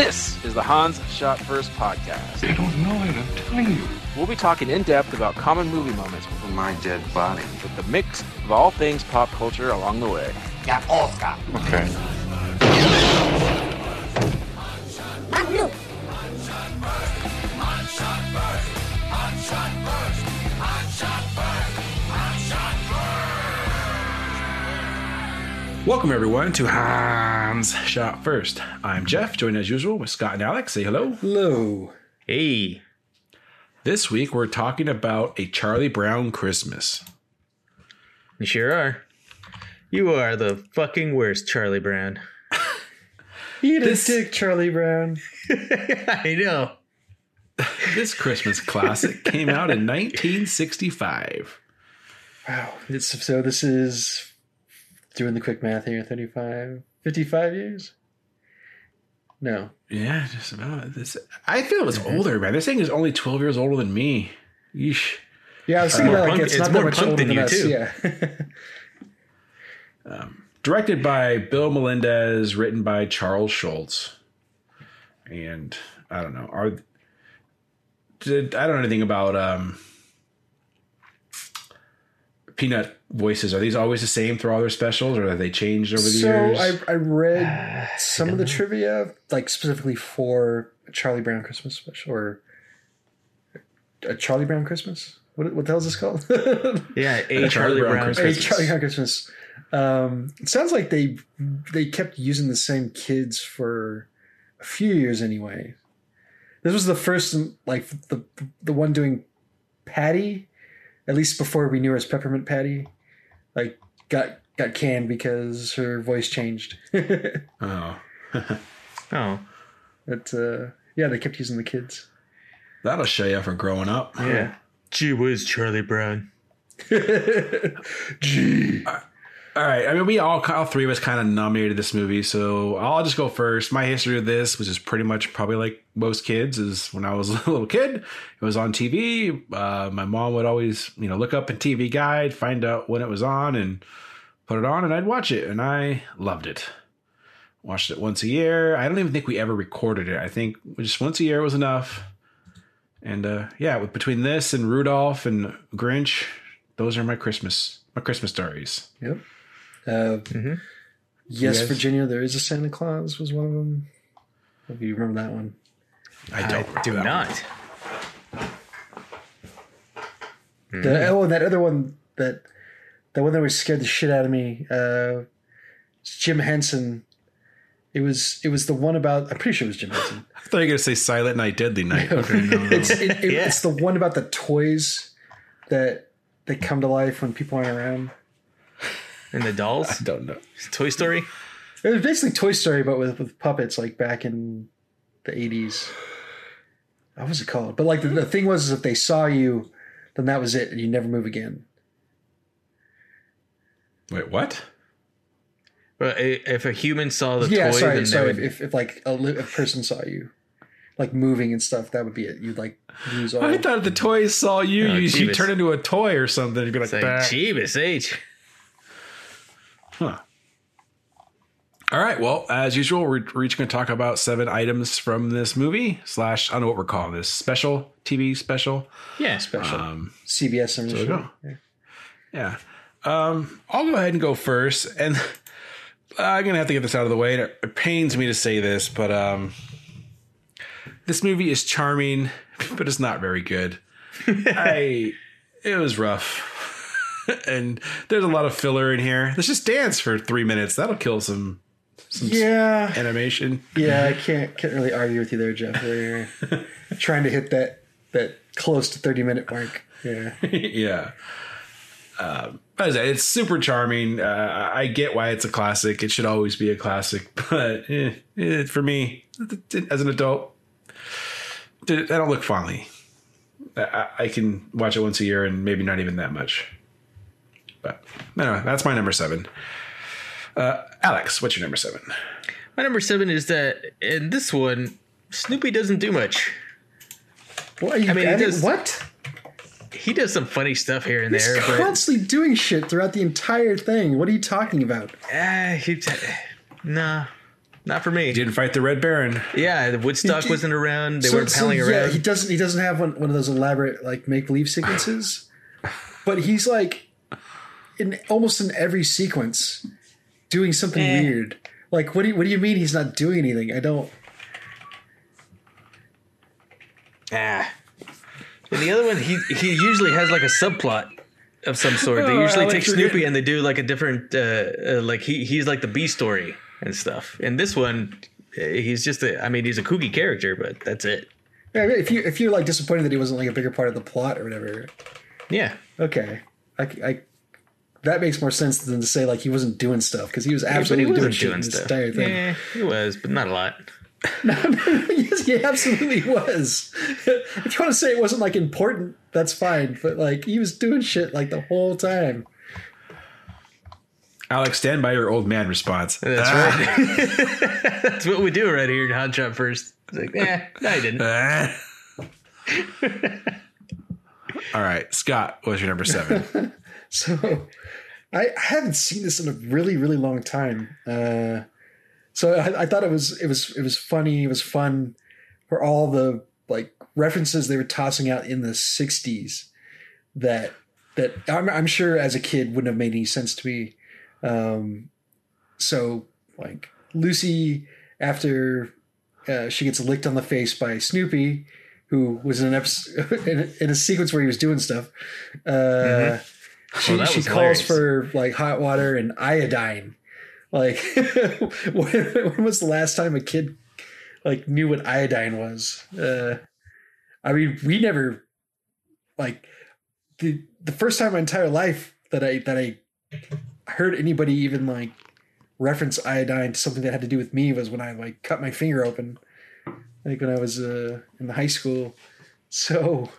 This is the Hans Shot First podcast. I don't know it, I'm telling you. We'll be talking in depth about common movie moments from My dead body. with the mix of all things pop culture along the way. Yeah, Oscar. Okay. Welcome everyone to Hans Shot First. I'm Jeff, joined as usual with Scott and Alex. Say hello. Hello. Hey, This week we're talking about a Charlie Brown Christmas. you sure are. You are the fucking worst, Charlie Brown. Eat This- a dick, Charlie Brown. I know. This Christmas classic came out in 1965. Wow. It's, so this is doing the quick math here 35, 55 years? No. Yeah, just about this. I feel it's older, man. This thing is only 12 years older than me. Yeesh. Yeah, I was thinking more about like punk- it's, it's not more that much punk older than than you, us. too. Yeah. Directed by Bill Melendez, written by Charles Schulz. And I don't know. Are did I don't know anything about um peanut voices. Are these always the same through all their specials or have they changed over the so years? I, I read some of the trivia, like specifically for a Charlie Brown Christmas special or a Charlie Brown Christmas. What, what the hell is this called? Yeah, a Charlie, Brown Brown, Christmas. Hey, Christmas. Charlie Brown Christmas. Um, it sounds like they they kept using the same kids for a few years anyway. This was the first, like the the one doing Patty, at least before we knew her as Peppermint Patty, like got got canned because her voice changed. but oh. Oh, uh, yeah, they kept using the kids. That'll show you for growing up. yeah. Gee whiz, Charlie Brown. Gee, All right. I mean, we all, all three of us kind of nominated this movie. So I'll just go first. My history of this, which is pretty much probably like most kids, is when I was a little kid, it was on TV. Uh, my mom would always, you know, look up a TV guide, find out when it was on, and put it on, and I'd watch it. And I loved it. Watched it once a year. I don't even think we ever recorded it. I think just once a year was enough. And uh, yeah, with between this and Rudolph and Grinch, those are my Christmas my Christmas stories. yep. Uh, Yes, guys- Virginia, there is a Santa Claus was one of them. If you remember that one. I I don't do remember that not. The, oh, and that other one that that one that was scared the shit out of me. Uh, it's Jim Henson. It was it was the one about. I'm pretty sure it was Jim Henson. I thought you were going to say Silent Night, Deadly Night. Okay, no, no. It's it, it- Yeah. it's the one about the toys that that come to life when people aren't around. And the dolls? I don't know. Toy Story? It was basically Toy Story, but with with puppets, like back in the 80s. What was it called? But like the, the thing was, is if they saw you, then that was it, and you never move again. Wait, what? Well, i- if a human saw the yeah, toy, sorry, then sorry. they If, would, if, if like a, li- a person saw you, like moving and stuff, that would be it. You'd like lose all. I thought if the toys saw you, Oh, you, you Jeebus. turn into a toy or something. You'd be like, say, "Bah." Jeebus H. huh. All right. Well, as usual, we're, we're each going to talk about seven items from this movie slash I don't know what we're calling this special TV special. Yeah. special Um, CBS we initially. go. Yeah. Um, I'll go ahead and go first. And I'm going to have to get this out of the way. It, it pains me to say this, but um, this movie is charming, but it's not very good. I it was rough. and there's a lot of filler in here. Let's just dance for three minutes. That'll kill some some Yeah, animation. yeah. I can't can't really argue with you there, Jeff. You're trying to hit that that close to thirty minute mark. Yeah, yeah. Um, as I said, it's super charming. Uh, I get why it's a classic. It should always be a classic, but eh, eh, for me, as an adult, I don't look fondly. I, I can watch it once a year and maybe not even that much. But anyway, that's my number seven. Uh, Alex, what's your number seven? My number seven is that in this one, Snoopy doesn't do much. what? Are you, I mean, he does- what? He does some funny stuff here and He's there, but constantly doing shit throughout the entire thing. What are you talking about? uh, he, nah. Not for me. He didn't fight the Red Baron. Yeah, the Woodstock He- wasn't around. They So- weren't so, palling yeah, around. he doesn't. He doesn't have one, one of those elaborate like make believe sequences, but he's like in almost in every sequence doing something Eh. weird. Like, what do you what do you mean he's not doing anything? I don't. Ah. And the other one, he he usually has like a subplot of some sort. They Oh, usually Alex, take you're Snoopy getting- and they do like a different, uh, uh, like he he's like the B story and stuff. And this one, uh, he's just a, I mean, he's a kooky character, but that's it. Yeah, if you if you're like disappointed that he wasn't like a bigger part of the plot or whatever, Yeah. okay, I, I that makes more sense than to say like he wasn't doing stuff because he was but he absolutely doing wasn't shit doing this stuff. entire thing. Yeah, he was, but not a lot. yes, he absolutely was. if you want to say it wasn't like important, that's fine. But like he was doing shit like the whole time. Alex, stand by your old man response. That's Ah. right. that's what we do right here in Hot Shot First. It's like, eh, no, I didn't. Ah. All right, Scott, what's your number seven? So I, haven't seen this in a really, really long time. Uh, so I, I thought it was it was it was funny. It was fun for all the like references they were tossing out in the '60s that that I'm, I'm sure as a kid wouldn't have made any sense to me. Um, so like Lucy after uh, she gets licked on the face by Snoopy, who was in an episode in a, in a sequence where he was doing stuff. Uh, She, Oh, she calls hilarious. for like hot water and iodine. Like, when, when was the last time a kid like knew what iodine was? Uh, I mean, we never like the the first time in my entire life that I that I heard anybody even like reference iodine to something that had to do with me was when I like cut my finger open, like when I was uh, in the high school. So.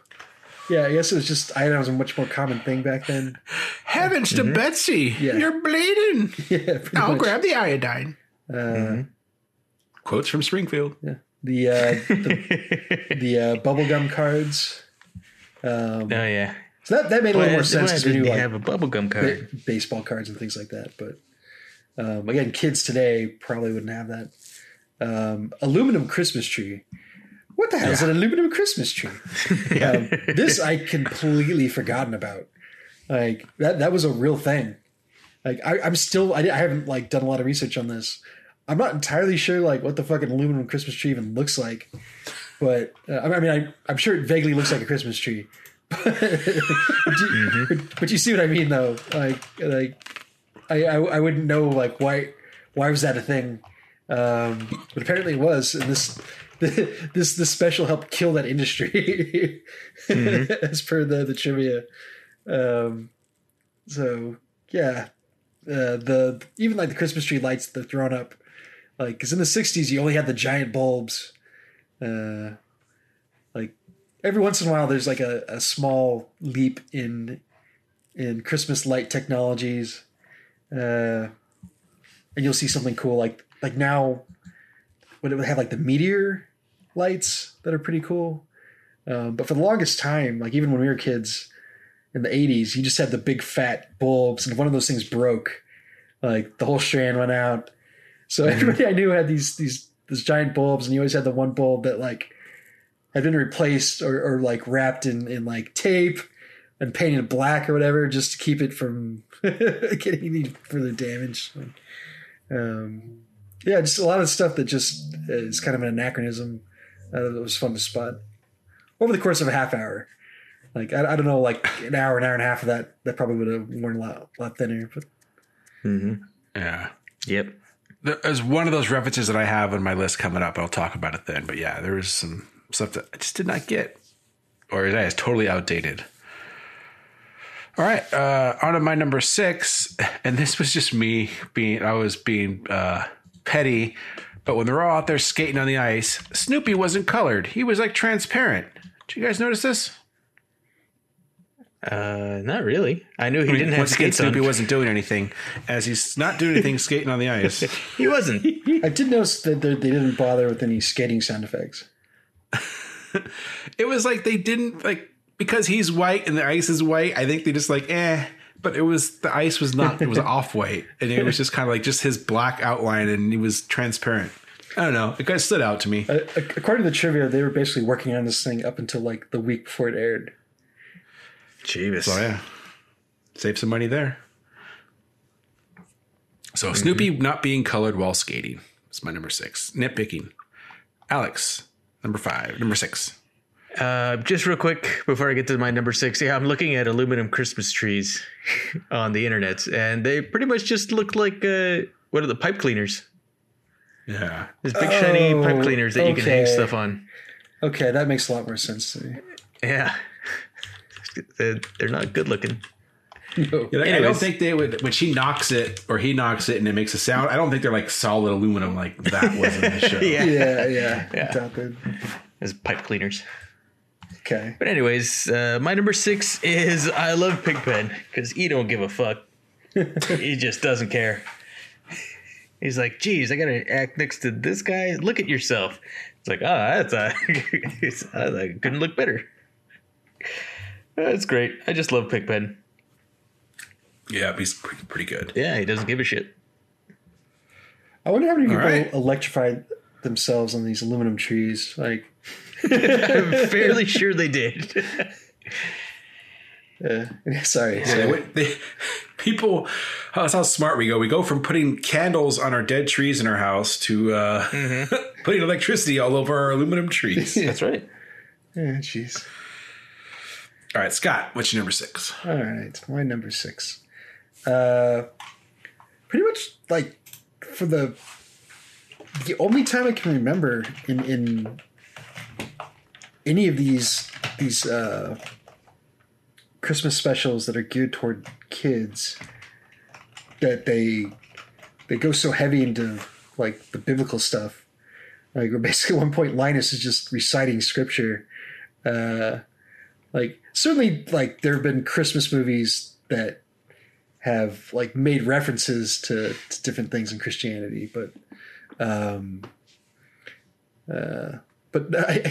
Yeah, I guess it was just iodine was a much more common thing back then. Heavens to Betsy, Yeah. you're bleeding. Yeah, I'll much. grab the iodine. Uh, Quotes from Springfield. the uh, the, the uh, bubblegum cards. Um, Oh yeah. so that, that made a little more sense because we knew like have a bubblegum card? ba- baseball cards and things like that. But um, again, kids today probably wouldn't have that. Um, aluminum Christmas tree. What the hell is an aluminum Christmas tree? um, this I completely forgotten about. Like that that was a real thing. Like I, I'm still I, I haven't like done a lot of research on this. I'm not entirely sure like what the fucking aluminum Christmas tree even looks like. But uh, I mean, I, I'm sure it vaguely looks like a Christmas tree. but, you, but, but you see what I mean, though. Like, like I, I, I wouldn't know like why why was that a thing? Um, but apparently it was, and this this this special helped kill that industry, as per the the trivia. Um, so yeah, uh, the even like the Christmas tree lights they're thrown up, like because in the '60s you only had the giant bulbs. Uh, like every once in a while, there's like a, a small leap in in Christmas light technologies, uh, and you'll see something cool. Like like now, when it would have like the meteor lights that are pretty cool. Um, but for the longest time, like even when we were kids in the 80s, you just had the big fat bulbs, and if one of those things broke, like the whole strand went out. So everybody I knew had these these these giant bulbs, and you always had the one bulb that like had been replaced or, or like wrapped in, in like tape and painted black or whatever, just to keep it from getting any further damage. Um, yeah, just a lot of stuff that just is kind of an anachronism. Uh, that was fun to spot over the course of a half hour. Like I, I don't know, like an hour, an hour and a half of that, that probably would have worn a lot, lot thinner. But Mm-hmm. Yeah. Yep. There's one of those references that I have on my list coming up. I'll talk about it then. But yeah, there was some stuff that I just did not get, or that is totally outdated. All right, uh, on to my number six, and this was just me being I was being uh, petty, but when they're all out there skating on the ice, Snoopy wasn't colored; he was like transparent. Did you guys notice this? Uh, not really. I knew he I mean, didn't have once again, on. Snoopy wasn't doing anything, as he's not doing anything skating on the ice. He wasn't. I did notice that they they didn't bother with any skating sound effects. It was like they didn't like because he's white and the ice is white. I think they just like eh but it was the ice was not it was off white and it was just kind of like just his black outline and he was transparent. I don't know. It kind of stood out to me. Uh, according to the trivia, they were basically working on this thing up until like the week before it aired. Jeebus. So yeah, save some money there. So Snoopy not being colored while skating is my number six. Nitpicking. Alex, number five, number six. Uh, just real quick before I get to my number six, yeah, I'm looking at aluminum Christmas trees on the internet, and they pretty much just look like uh, what are the pipe cleaners? Yeah, These big shiny Oh, pipe cleaners that you can hang stuff on. Okay, that makes a lot more sense to me. Yeah, they're, they're not good looking. No. Yeah, like, I don't think they would when she knocks it or he knocks it and it makes a sound. I don't think they're like solid aluminum like that was in the show. Yeah, Yeah, yeah, Yeah. Doubt that. as pipe cleaners. Okay. But anyways, uh, my number six is I love Pigpen because he don't give a fuck. he just doesn't care. He's like, geez, I gotta act next to this guy. Look at yourself. It's like, ah, that's uh, it's, I couldn't look better. That's great. I just love Pigpen. yeah, he's pretty, pretty good. Yeah, he doesn't give a shit. I wonder how many people right. electrified themselves on these aluminum trees. Like, I'm fairly sure they did. uh, sorry. Yeah, they they- people, oh, that's how smart we go. We go from putting candles on our dead trees in our house to uh, putting electricity all over our aluminum trees. That's right. Yeah, jeez. all right, Scott, what's your number six? All right, my number six. Uh, pretty much like for the the only time I can remember in in any of these these uh, Christmas specials that are geared toward kids that they they go so heavy into like the biblical stuff. Like, basically at one point Linus is just reciting scripture. Uh, like certainly like there have been christmas movies that have like made references to, to different things in christianity but um uh but I, I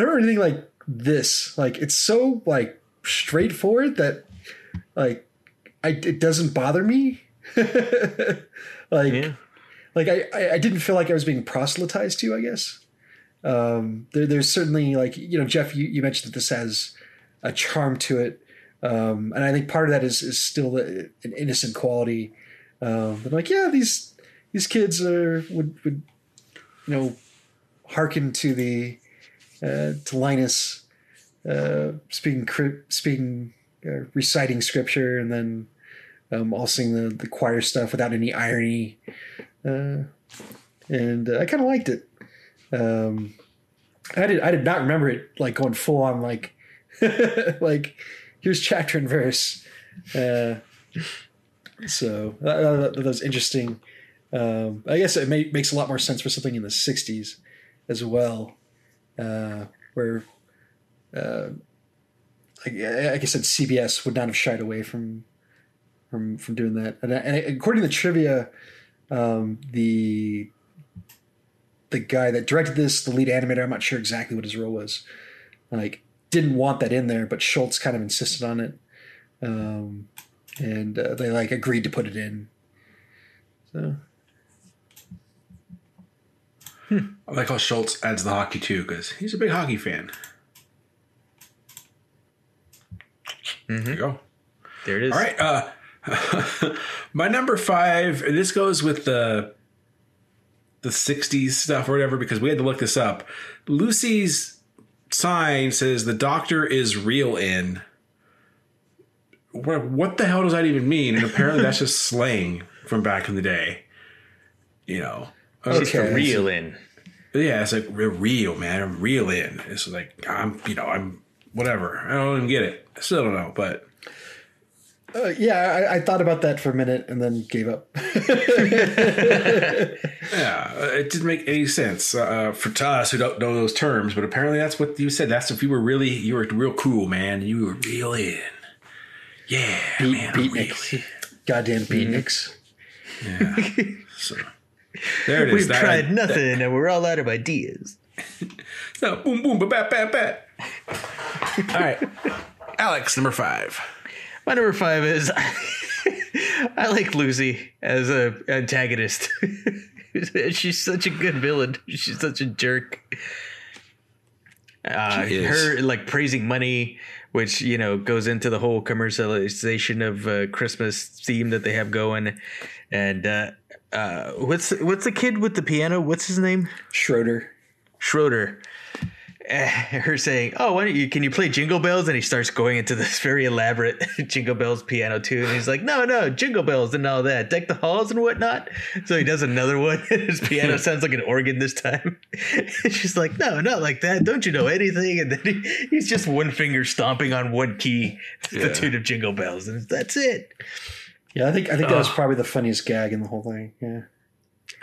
don't remember anything like this like it's so like straightforward that like I, it doesn't bother me like Yeah. like I, I I didn't feel like I was being proselytized to, I guess. Um, there, there's certainly like you know, Jeff, you, you mentioned that this has a charm to it, um, and I think part of that is is still an innocent quality. Um, but like, yeah, these these kids are would would you know hearken to the uh, to Linus uh, speaking speaking uh, reciting scripture, and then um, all sing the the choir stuff without any irony uh, and I kind of liked it. Um, I did. I did not remember it like going full on like like here's chapter and verse. Uh, so that- that was interesting. Um, I guess it may, makes a lot more sense for something in the '60s as well, uh, where. Uh, like, like I said, CBS would not have shied away from from from doing that. And, and according to the trivia, um, the the guy that directed this, the lead animator, I'm not sure exactly what his role was. Like, didn't want that in there, but Schulz kind of insisted on it, um, and uh, they like agreed to put it in. So I like how Schulz adds the hockey too because he's a big hockey fan. There you go. There it is. All right. Uh, my number five. and This goes with the the '60s stuff or whatever because we had to look this up. Lucy's sign says the doctor is real in. What, what the hell does that even mean? And apparently that's just slang from back in the day. You know. She's for Okay. real in. Yeah, it's like we're real, man. I'm real in. It's like I'm, you know, I'm whatever. I don't even get it. I still don't know, but uh, yeah, I, I thought about that for a minute and then gave up. yeah, uh, it didn't make any sense uh, for to us who don't know those terms. But apparently, that's what you said. That's if you were really, you were real cool, man. You were real in. Yeah, man, I'm real beatniks, in. goddamn beatniks. Yeah. so there it is. We've That- tried nothing and we're all out of ideas. so boom, boom, ba, bat, bat, bat. All right, Alex, number five. My number five is I like Lucy as a antagonist. She's such a good villain. She's such a jerk. Uh, She is. her like praising money, which you know goes into the whole commercialization of uh, Christmas theme that they have going, and uh, uh, what's what's the kid with the piano? What's his name? Schroeder. Schroeder. Her saying, "Oh, why don't you? Can you play Jingle Bells?" And he starts going into this very elaborate Jingle Bells piano tune. And he's like, "No, no, Jingle Bells and all that, deck the halls and whatnot." So he does another one. His piano sounds like an organ this time. And she's like, "No, not like that. Don't you know anything?" And then he, he's just one finger stomping on one key, the Yeah. tune of Jingle Bells, and that's it. Yeah, I think I think that was probably the funniest gag in the whole thing. Yeah.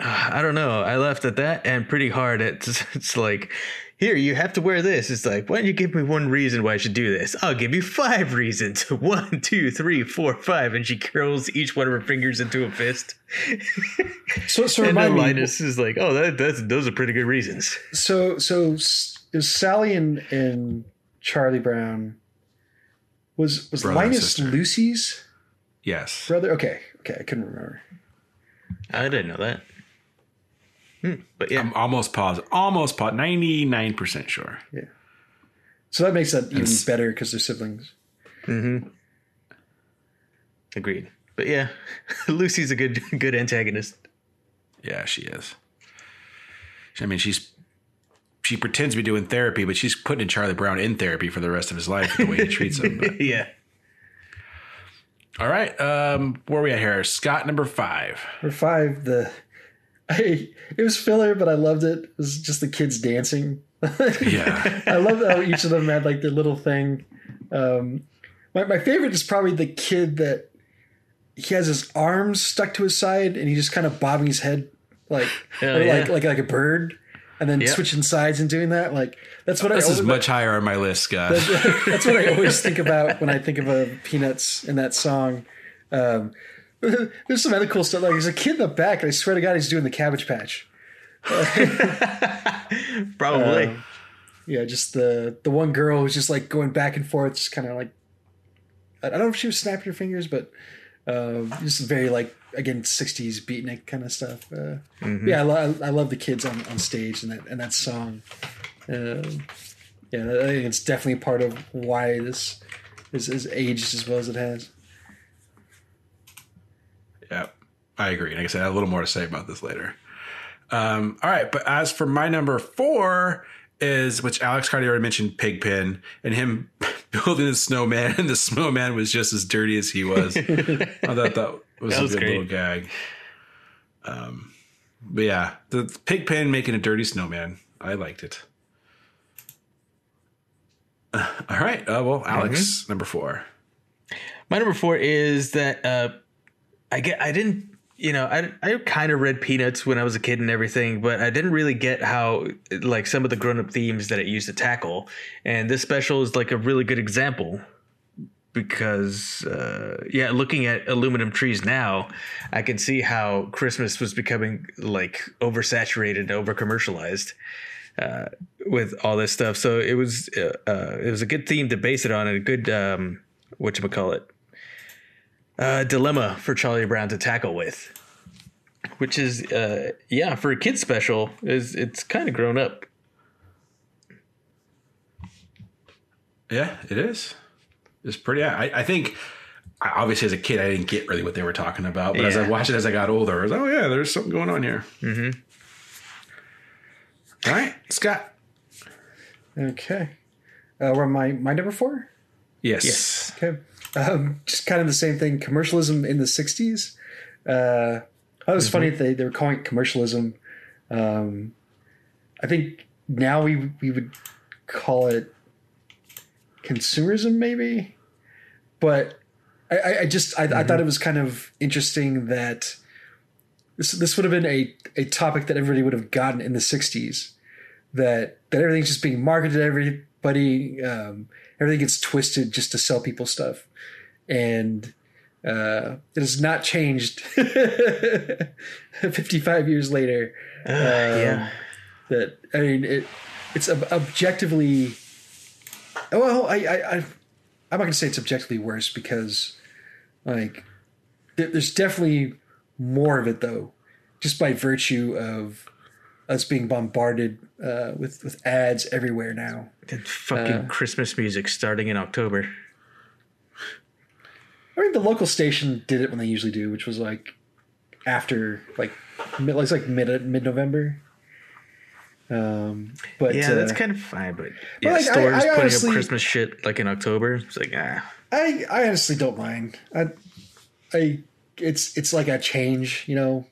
I don't know. I left at that and pretty hard. It's, it's like, here, you have to wear this. It's like, why don't you give me one reason why I should do this? I'll give you five reasons. One, two, three, four, five. And she curls each one of her fingers into a fist. So so and then remind me. Is like, oh, that, that's, those are pretty good reasons. So so is Sally and, and Charlie Brown was was Brother Linus. Lucy's Yes. brother? Okay, okay, I couldn't remember. I didn't know that. Hmm, but yeah. I'm almost positive. Almost positive. Ninety nine percent sure. Yeah. So that makes that even It's- better because they're siblings. Agreed. But yeah, Lucy's a good good antagonist. Yeah, she is. I mean, she's she pretends to be doing therapy, but she's putting Charlie Brown in therapy for the rest of his life the way he treats him. But- yeah. all right, um, where are we at here? Scott number five. Number five, the I it was filler, but I loved it. It was just the kids dancing. Yeah, I love how each of them had like their little thing. Um, my my favorite is probably the kid that he has his arms stuck to his side and he just kind of bobbing his head like Oh, or yeah. like like like a bird, and then Yep. switching sides and doing that. Like that's what this I is always, much higher on my list, Scott. that's what I always think about when I think of a Peanuts in that song. Um, there's some other cool stuff. Like there's a kid in the back, and I swear to God, he's doing the Cabbage Patch. Probably. Um, yeah, just the the one girl who's just like going back and forth, just kind of like I don't know if she was snapping her fingers, but uh, just very like again '60s beatnik kind of stuff. Uh, Yeah, I, lo- I love the kids on, on stage and that and that song. Um yeah, I think it's definitely part of why this is, is aged as well as it has. Yeah, I agree. Like I said, I have a little more to say about this later. Um, all right, but as for my number four is which Alex Cardi already mentioned, Pigpen, and him building the snowman, and the snowman was just as dirty as he was. I thought that was That a was good great. little gag. Um, but yeah, the Pigpen making a dirty snowman, I liked it. Uh, all right, uh, well, Alex, Mm-hmm. number four. My number four is that uh, I get I didn't you know I I kind of read Peanuts when I was a kid and everything, but I didn't really get how like some of the grown up themes that it used to tackle, and this special is like a really good example because uh, yeah, looking at aluminum trees now, I can see how Christmas was becoming like oversaturated, over commercialized uh, with all this stuff. So it was uh, uh, it was a good theme to base it on, and a good um, what you call it uh, dilemma for Charlie Brown to tackle with, which is uh, yeah for a kid special is it's kind of grown up. Yeah, it is. It's pretty. I, I think. I- Obviously, as a kid, I didn't get really what they were talking about. But as I watched it as I got older, I was like, oh yeah, there's something going on here. Mm-hmm. All right, Scott. Okay, uh, we're on my my number four. Yes. Yes. Okay. Um, just kind of the same thing. Commercialism in the '60s. Uh, that was funny. that They they were calling it commercialism. Um, I think now we we would call it consumerism, maybe. But I, I, just I, I thought it was kind of interesting that this this would have been a a topic that everybody would have gotten in the '60s. That that everything's just being marketed to everybody. Um, everything gets twisted just to sell people stuff and uh, it has not changed 55 years later Um, yeah. that i mean it it's ob- objectively well i i i, I'm not gonna say it's objectively worse because like there, there's definitely more of it though, just by virtue of us being bombarded uh, with with ads everywhere now. That fucking Uh, Christmas music starting in October. I mean, the local station did it when they usually do, which was like after like mid, it's like mid mid November. Um, but Yeah, that's uh, kind of fine, but yeah, like, stores I putting honestly- up Christmas shit like in October. It's like ah, I I honestly don't mind. I I it's it's like a change, you know.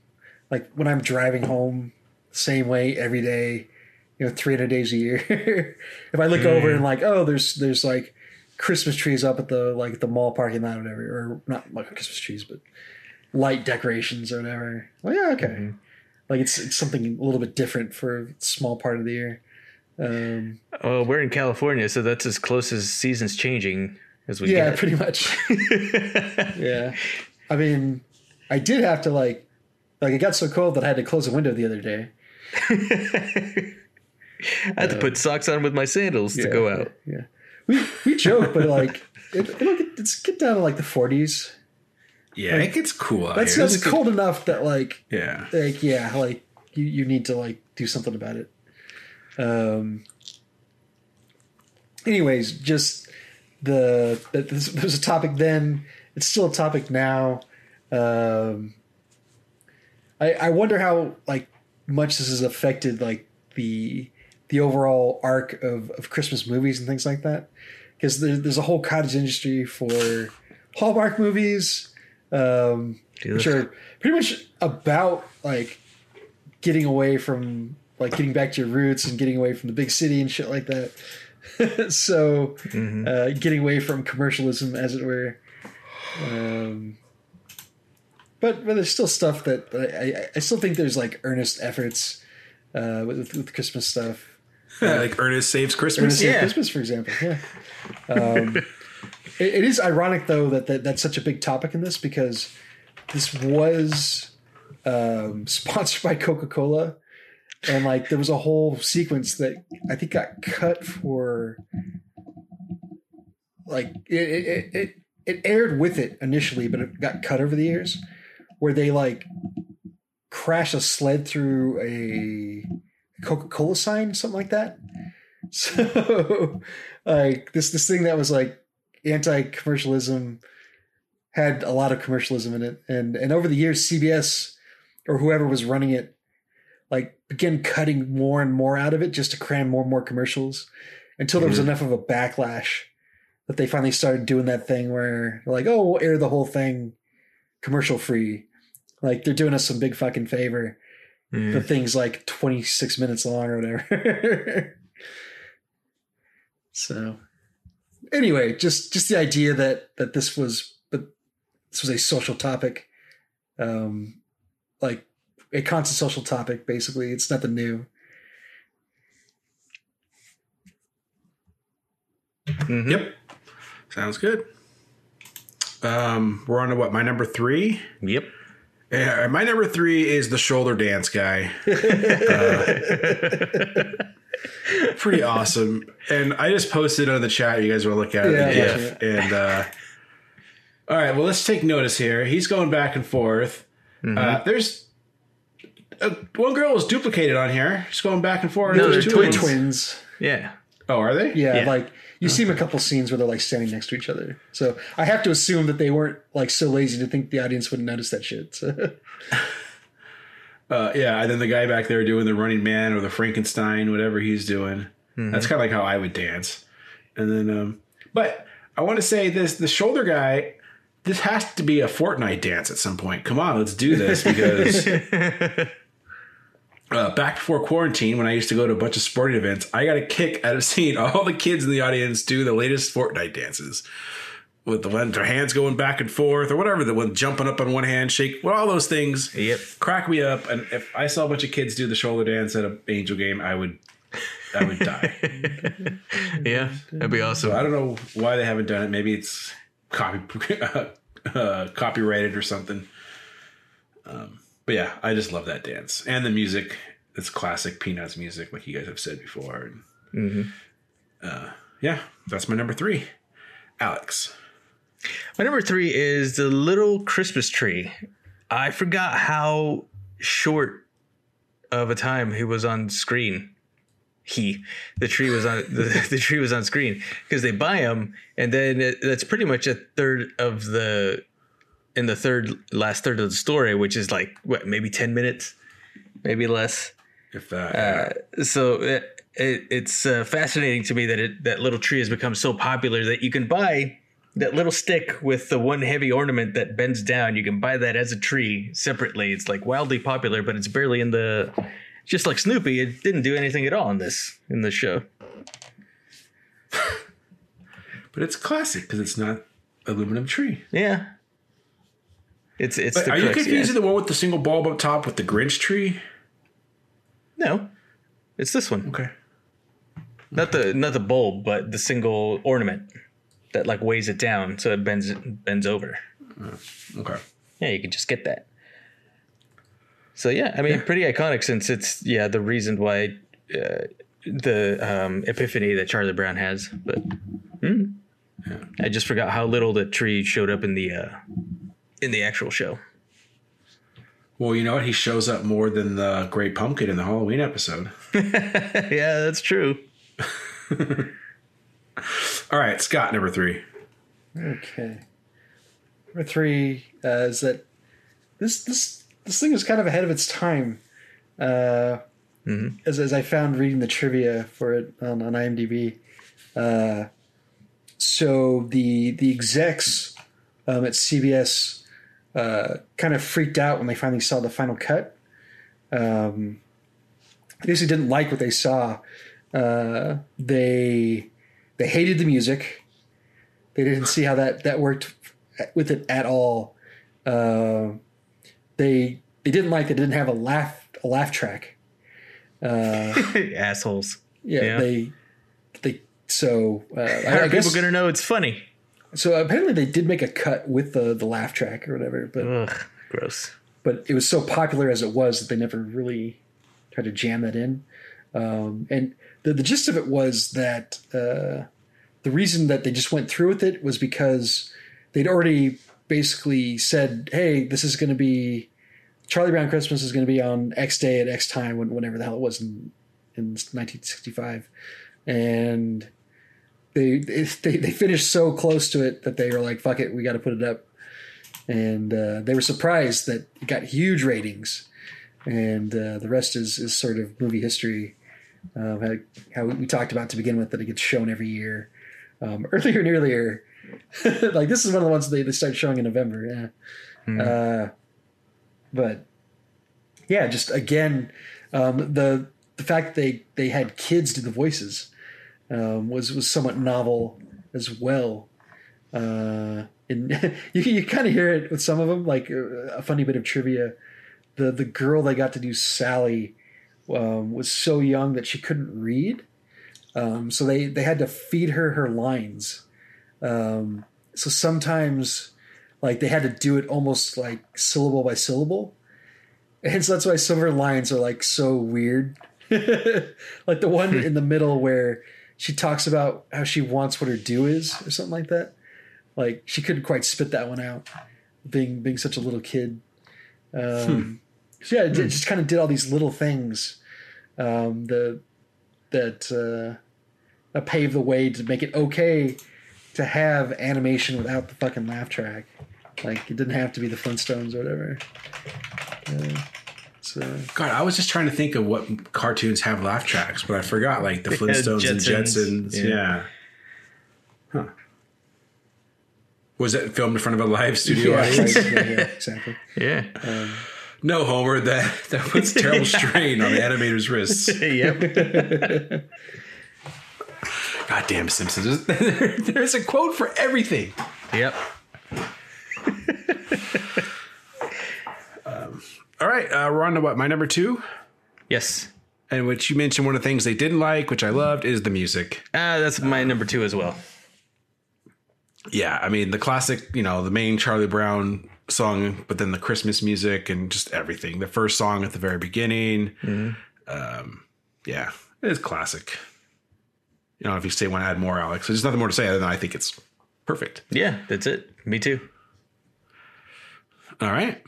Like when I'm driving home, same way every day, you know, 300 days a year. if I look over and like, oh, there's there's like Christmas trees up at the like the mall parking lot or whatever, or not like Christmas trees, but light decorations or whatever. Well, yeah, okay. Like it's it's something a little bit different for a small part of the year. Um, oh, we're in California, so that's as close as seasons changing as we yeah, get. pretty much. yeah. I mean, I did have to like, like it got so cold that I had to close the window the other day. I had to put socks on with my sandals to go out. Yeah. We we joke, but like it, it'll get it's get down to like the forties. Yeah, it gets cool That's that's cold enough that like Yeah. like yeah like you you need to like do something about it. Um. Anyways, just the this, there was a topic then. It's still a topic now. Um. I I wonder how like much this has affected like the the overall arc of of Christmas movies and things like that. Because there, there's a whole cottage industry for Hallmark movies, um, which are pretty much about like getting away from like getting back to your roots and getting away from the big city and shit like that. so uh, getting away from commercialism, as it were. Um, but but there's still stuff that I, I, I still think there's like earnest efforts uh, with, with Christmas stuff. Like Ernest Saves Christmas. Ernest Saves Christmas, for example. Yeah. Um, it, it is ironic though that, that that's such a big topic in this because this was um, sponsored by Coca Cola, and like there was a whole sequence that I think got cut for like it it, it it aired with it initially, but it got cut over the years where they like crash a sled through a Coca Cola sign, something like that. Mm-hmm. So, like this this thing that was like anti commercialism had a lot of commercialism in it, and and over the years, CBS or whoever was running it like began cutting more and more out of it just to cram more and more commercials until there was mm-hmm. enough of a backlash that they finally started doing that thing where like, oh, we'll air the whole thing commercial free. Like they're doing us some big fucking favor. Mm. The thing's like 26 minutes long or whatever. so anyway, just just the idea that that this was but this was a social topic. Um like a constant social topic basically. It's nothing new. Mhm. Yep. Sounds good. Um, we're on to what? My number three. Yep. Yeah, my number three is the shoulder dance guy. Uh, pretty awesome. And I just posted on the chat. You guys will look at Yeah, it. I'm the watching GIF. And uh, all right, well, let's take notice here. He's going back and forth. Uh, there's uh, one girl is duplicated on here. She's going back and forth. No, There's they're two twins. Twins. Yeah. Oh, are they? Yeah, Yeah. like you see them a couple scenes where they're like standing next to each other. So I have to assume that they weren't like so lazy to think the audience wouldn't notice that shit. So, Uh, yeah, and then the guy back there doing the Running Man or the Frankenstein, whatever he's doing. That's kind of like how I would dance. And then, um, but I want to say this: the shoulder guy. This has to be a Fortnite dance at some point. Come on, let's do this because uh, back before quarantine, when I used to go to a bunch of sporting events, I got a kick out of seeing all the kids in the audience do the latest Fortnite dances with the one their hands going back and forth or whatever, the one jumping up on one hand, shake, well, all those things Yep. crack me up. And if I saw a bunch of kids do the shoulder dance at an angel game, I would, I would die. Yeah. That'd be awesome. so I don't know why they haven't done it. Maybe it's copy, uh, copyrighted or something. Um, but yeah, I just love that dance and the music. It's classic Peanuts music, like you guys have said before. And, uh, yeah, that's my number three. Alex. My number three is the little Christmas tree. I forgot how short of a time he was on screen. He, the tree was on the, the tree was on screen because they buy him, and then it, that's pretty much a third of the in the third last third of the story, which is like what maybe ten minutes, maybe less. If that, Uh, so it, it, it's uh, fascinating to me that it, that little tree has become so popular that you can buy that little stick with the one heavy ornament that bends down. You can buy that as a tree separately. It's like wildly popular, but it's barely in the. Just like Snoopy, it didn't do anything at all in this in this show. but it's classic because it's not aluminum tree. Yeah, it's it's. But the are you crux, yeah. confusing the one with the single bulb up top with the Grinch tree? No, it's this one. Okay. Not the not the bulb, but the single ornament that like weighs it down so it bends bends over. Okay. Yeah, you can just get that. So yeah, I mean, pretty iconic since it's yeah the reason why uh, the um, epiphany that Charlie Brown has. But hmm. I just forgot how little the tree showed up in the uh, in the actual show. Well, you know what? He shows up more than the Great Pumpkin in the Halloween episode. yeah, that's true. All right, Scott, number three. Okay. Number three uh, is that this this this thing is kind of ahead of its time. Uh, as, as I found reading the trivia for it on, on IMDb. Uh, so the the execs um, at CBS uh, kind of freaked out when they finally saw the final cut. Um, they basically didn't like what they saw. Uh, they they hated the music. They didn't see how that that worked with it at all. Uh, they they didn't like it didn't have a laugh a laugh track. Uh, Assholes. yeah, Yeah. they they so uh, How I, are I guess people gonna know it's funny? So apparently they did make a cut with the the laugh track or whatever, but Ugh, gross. but it was so popular as it was that they never really tried to jam that in. Um, and the, the gist of it was that uh, the reason that they just went through with it was because they'd already basically said, "Hey, this is going to be Charlie Brown Christmas is going to be on X day at X time, when, whenever the hell it was in in 1965," and they they they finished so close to it that they were like, "Fuck it, we got to put it up." and uh, they were surprised that it got huge ratings. And uh, the rest is is sort of movie history. Um, how, how we talked about to begin with that it gets shown every year. Um, earlier and earlier, like this is one of the ones they, they start showing in November. Yeah, uh, but yeah, just again, um, the the fact that they they had kids do the voices um, was was somewhat novel as well. Uh, and you you kind of hear it with some of them. Like uh, a funny bit of trivia: the the girl they got to do Sally um, was so young that she couldn't read, um, so they they had to feed her her lines. Um, so sometimes, like they had to do it almost like syllable by syllable, and so that's why some of her lines are like so weird. like the one in the middle where she talks about how she wants what her due is or something like that. Like she couldn't quite spit that one out, being being such a little kid. Um, so yeah, it did- just kind of did all these little things um, the that uh, that paved the way to make it okay to have animation without the fucking laugh track. Like it didn't have to be the Flintstones or whatever. Uh, so God, I was just trying to think of what cartoons have laugh tracks, but I forgot like the Flintstones and Jetsons. Jetsons. Yeah. Yeah. Huh. Was that filmed in front of a live studio yeah, audience? right, yeah, yeah, exactly. Yeah. Um, no, Homer. That that puts terrible strain on the animator's wrists. yep. Goddamn Simpsons. There's, there's a quote for everything. Yep. All right, uh, we're on to what? My number two, Yes. and which you mentioned one of the things they didn't like, which I loved, is the music. Uh, that's my number two as well. Yeah, I mean the classic, you know, the main Charlie Brown song, but then the Christmas music and just everything. The first song at the very beginning. Um, yeah, it is classic. You know, if you say want to add more, Alex, there's nothing more to say other than I think it's Perfect. Yeah, that's it. Me too. All right.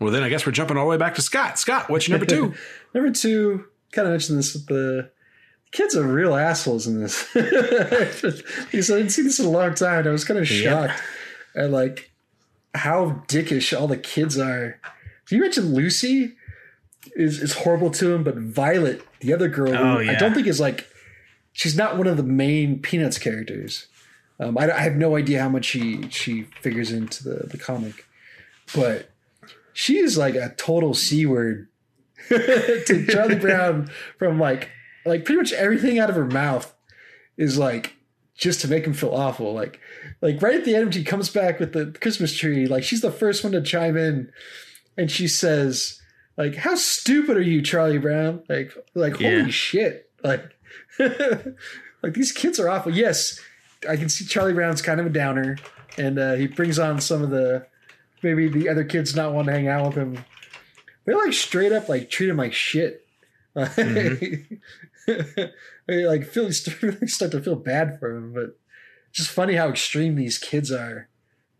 Well, then I guess we're jumping all the way back to Scott. Scott, what's your number two? Number two, kind of mentioned this. with The kids are real assholes in this. because I didn't see this in a long time. And I was kind of Yeah. shocked at like how dickish all the kids are. Did you mention Lucy is is horrible to him, but Violet, the other girl, who Oh, I don't think is like she's not one of the main Peanuts characters. Um, I, I have no idea how much she she figures into the the comic, but she is like a total c word to Charlie Brown from like like pretty much everything out of her mouth is like just to make him feel awful. Like like right at the end she comes back with the Christmas tree, like she's the first one to chime in and she says like how stupid are you Charlie Brown? Like like holy Yeah. shit. Like like these kids are awful. Yes, I can see Charlie Brown's kind of a downer and uh, he brings on some of the maybe the other kids not want to hang out with him. They like straight up like treat him like shit. I like feel start to feel bad for him, but it's just funny how extreme these kids are.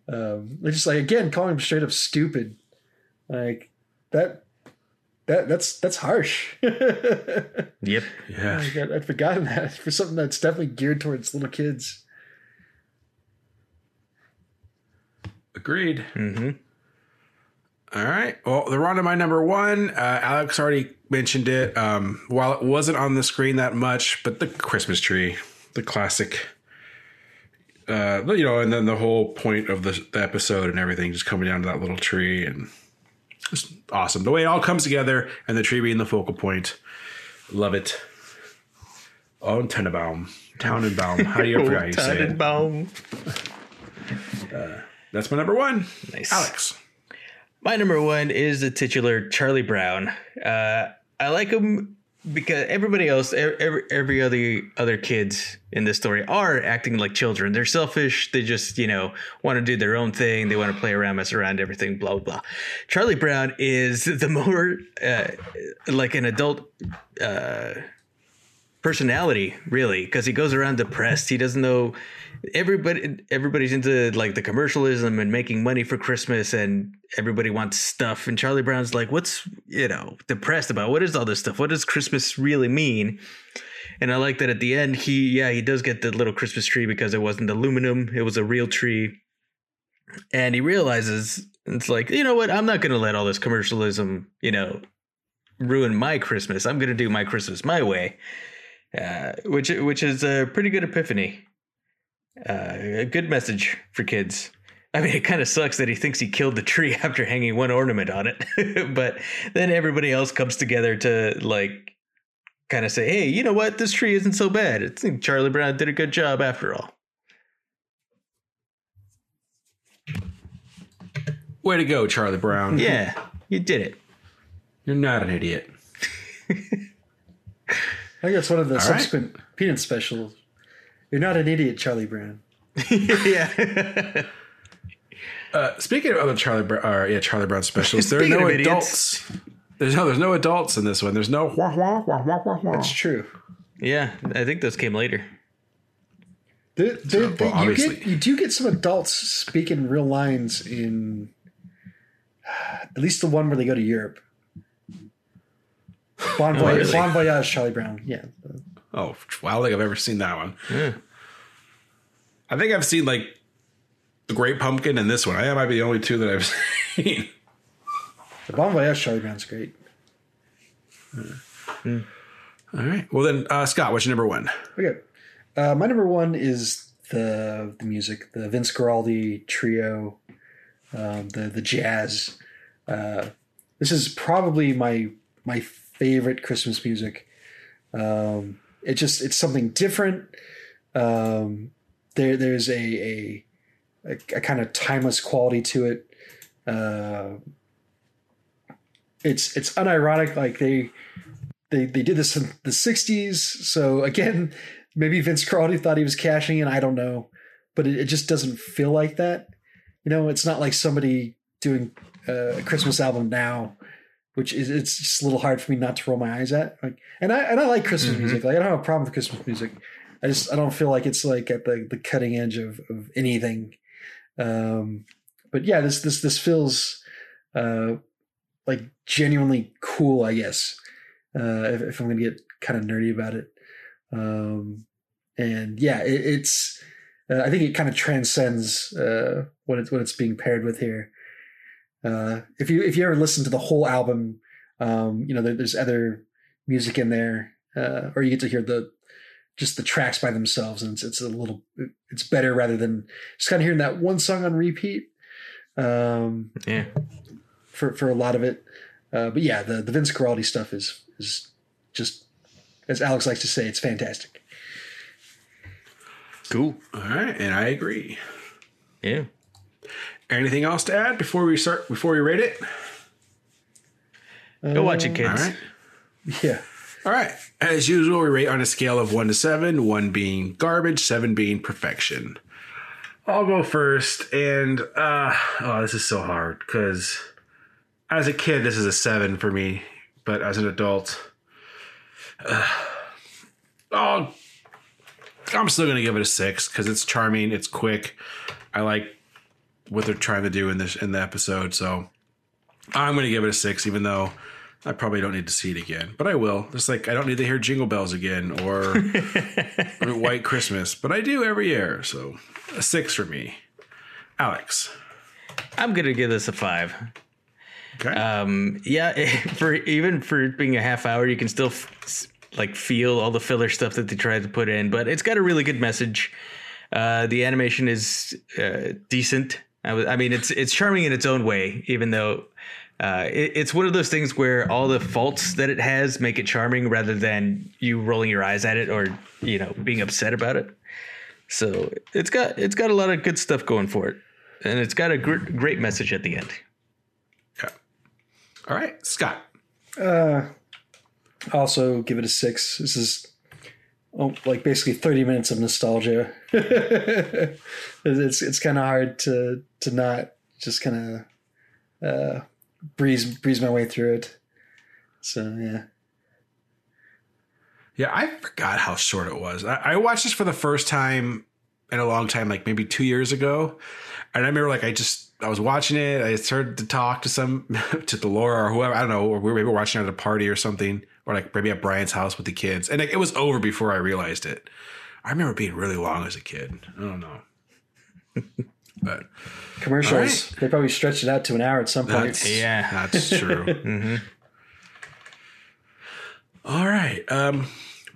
Um, they're just like again calling him straight up stupid. Like that that that's that's harsh. Yep. Yeah. I got, I'd forgotten that for something that's definitely geared towards little kids. Agreed. hmm All right. Well, they're on to my number one. Uh, Alex already mentioned it. Um, while it wasn't on the screen that much, but the Christmas tree, the classic. Uh, you know, and then the whole point of the, the episode and everything, just coming down to that little tree and just awesome. The way it all comes together and the tree being the focal point. Love it. Oh, Tenenbaum. Tannenbaum. How do you forget how you say it? Tannenbaum. That's my number one. Nice. Alex. My number one is the titular Charlie Brown. Uh, I like him because everybody else, every every other other kids in this story are acting like children. They're selfish. They just you know want to do their own thing. They want to play around, mess around, everything. Blah blah. blah. Charlie Brown is the more uh, like an adult. Uh, personality really because he goes around depressed he doesn't know everybody everybody's into like the commercialism and making money for christmas and everybody wants stuff. And charlie brown's like what's you know depressed about? What is all this stuff? What does christmas really mean? And i like that at the end he yeah he does get the little christmas tree because it wasn't aluminum it was a real tree. And he realizes it's like you know what? I'm not going to let all this commercialism you know ruin my christmas. I'm going to do my christmas my way uh, which which is a pretty good epiphany. Uh, a good message for kids. I mean, it kind of sucks that he thinks he killed the tree after hanging one ornament on it, but then everybody else comes together to like kind of say, "Hey, you know what? This tree isn't so bad. I think Charlie Brown did a good job after all." Way to go, Charlie Brown. Yeah, you did it. You're not an idiot. I think that's one of the right. subsequent Peanut specials. You're not an idiot, Charlie Brown. yeah. Uh, speaking of other Charlie, Brown, or yeah, Charlie Brown specials, there are no of idiots. adults. There's no, there's no adults in this one. There's no wah wah wah wah wah wah. It's true. yeah, I think those came later. There, there, well, you, get, you do get some adults speaking real lines in at least the one where they go to Europe. Bon Voyage, really? bon Voyage Charlie Brown. Yeah. Oh, wow! I don't think I've ever seen that one. Yeah. I think I've seen like the Great Pumpkin and this one. I might be the only two that I've seen. The Bon Voyage Charlie Brown's great. All right. Well then, uh, Scott, what's your number one? Okay. Uh, my number one is the the music, the Vince Guaraldi trio, um, the the jazz. Uh, this is probably my my favorite Christmas music. Um, it just it's something different. Um, there there's a a, a, a kind of timeless quality to it. Uh, it's it's unironic. Like they they they did this in the 60s so again maybe vince Guaraldi thought he was cashing in i don't know but it, it just doesn't feel like that you know it's not like somebody doing a christmas album now which is it's just a little hard for me not to roll my eyes at like and i and i like christmas music like i don't have a problem with christmas music I just I don't feel like it's like at the the cutting edge of of anything. Um, but yeah, this this this feels uh like genuinely cool. I guess uh, if, if I'm gonna get kind of nerdy about it. Um, and yeah, it, it's uh, I think it kind of transcends uh, what it's what it's being paired with here. Uh, if you if you ever listen to the whole album, um, you know there, there's other music in there, uh, or you get to hear the just the tracks by themselves, and it's, it's a little it's better rather than just kind of hearing that one song on repeat. Um, Yeah. for for a lot of it, uh, but yeah, the the Vince Guaraldi stuff is is just as Alex likes to say, it's fantastic. Cool. All right, and I agree. Yeah. Anything else to add before we start? Before we rate it? Go watch it, All kids. right. Yeah. All right. As usual, we rate on a scale of one to seven, one being garbage, seven being perfection. I'll go first, and uh, oh, this is so hard because as a kid, this is a seven for me, but as an adult, uh, oh, I'm still gonna give it a six because it's charming, it's quick. I like what they're trying to do in this in the episode, so I'm gonna give it a six, even though I probably don't need to see it again, but I will. Just like I don't need to hear Jingle Bells again or, or White Christmas, but I do every year. So a six for me. Alex. I'm gonna give this a five. Okay. Um, yeah, for even for being a half hour, you can still f- like feel all the filler stuff that they tried to put in, but it's got a really good message. Uh, the animation is uh, decent. I, was- I mean, it's it's charming in its own way, even though uh, it, it's one of those things where all the faults that it has make it charming, rather than you rolling your eyes at it or you know being upset about it. So it's got it's got a lot of good stuff going for it, and it's got a gr- great message at the end. yeah. All right, Scott. Uh, also give it a six. This is oh, like basically 30 minutes of nostalgia. it's it's kind of hard to to not just kind of uh, breeze breeze my way through it. So yeah. Yeah, I forgot how short it was. I, I watched this for the first time in a long time, like maybe two years ago. And I remember like I just I was watching it. I started to talk to some to the Laura or whoever I don't know, or we were maybe watching it at a party or something, or like maybe at Brian's house with the kids. And like, it was over before I realized it. I remember being really long as a kid. I don't know. but Commercials. All right. They probably stretched it out to an hour at some point. that's Yeah. that's true. All right. Um,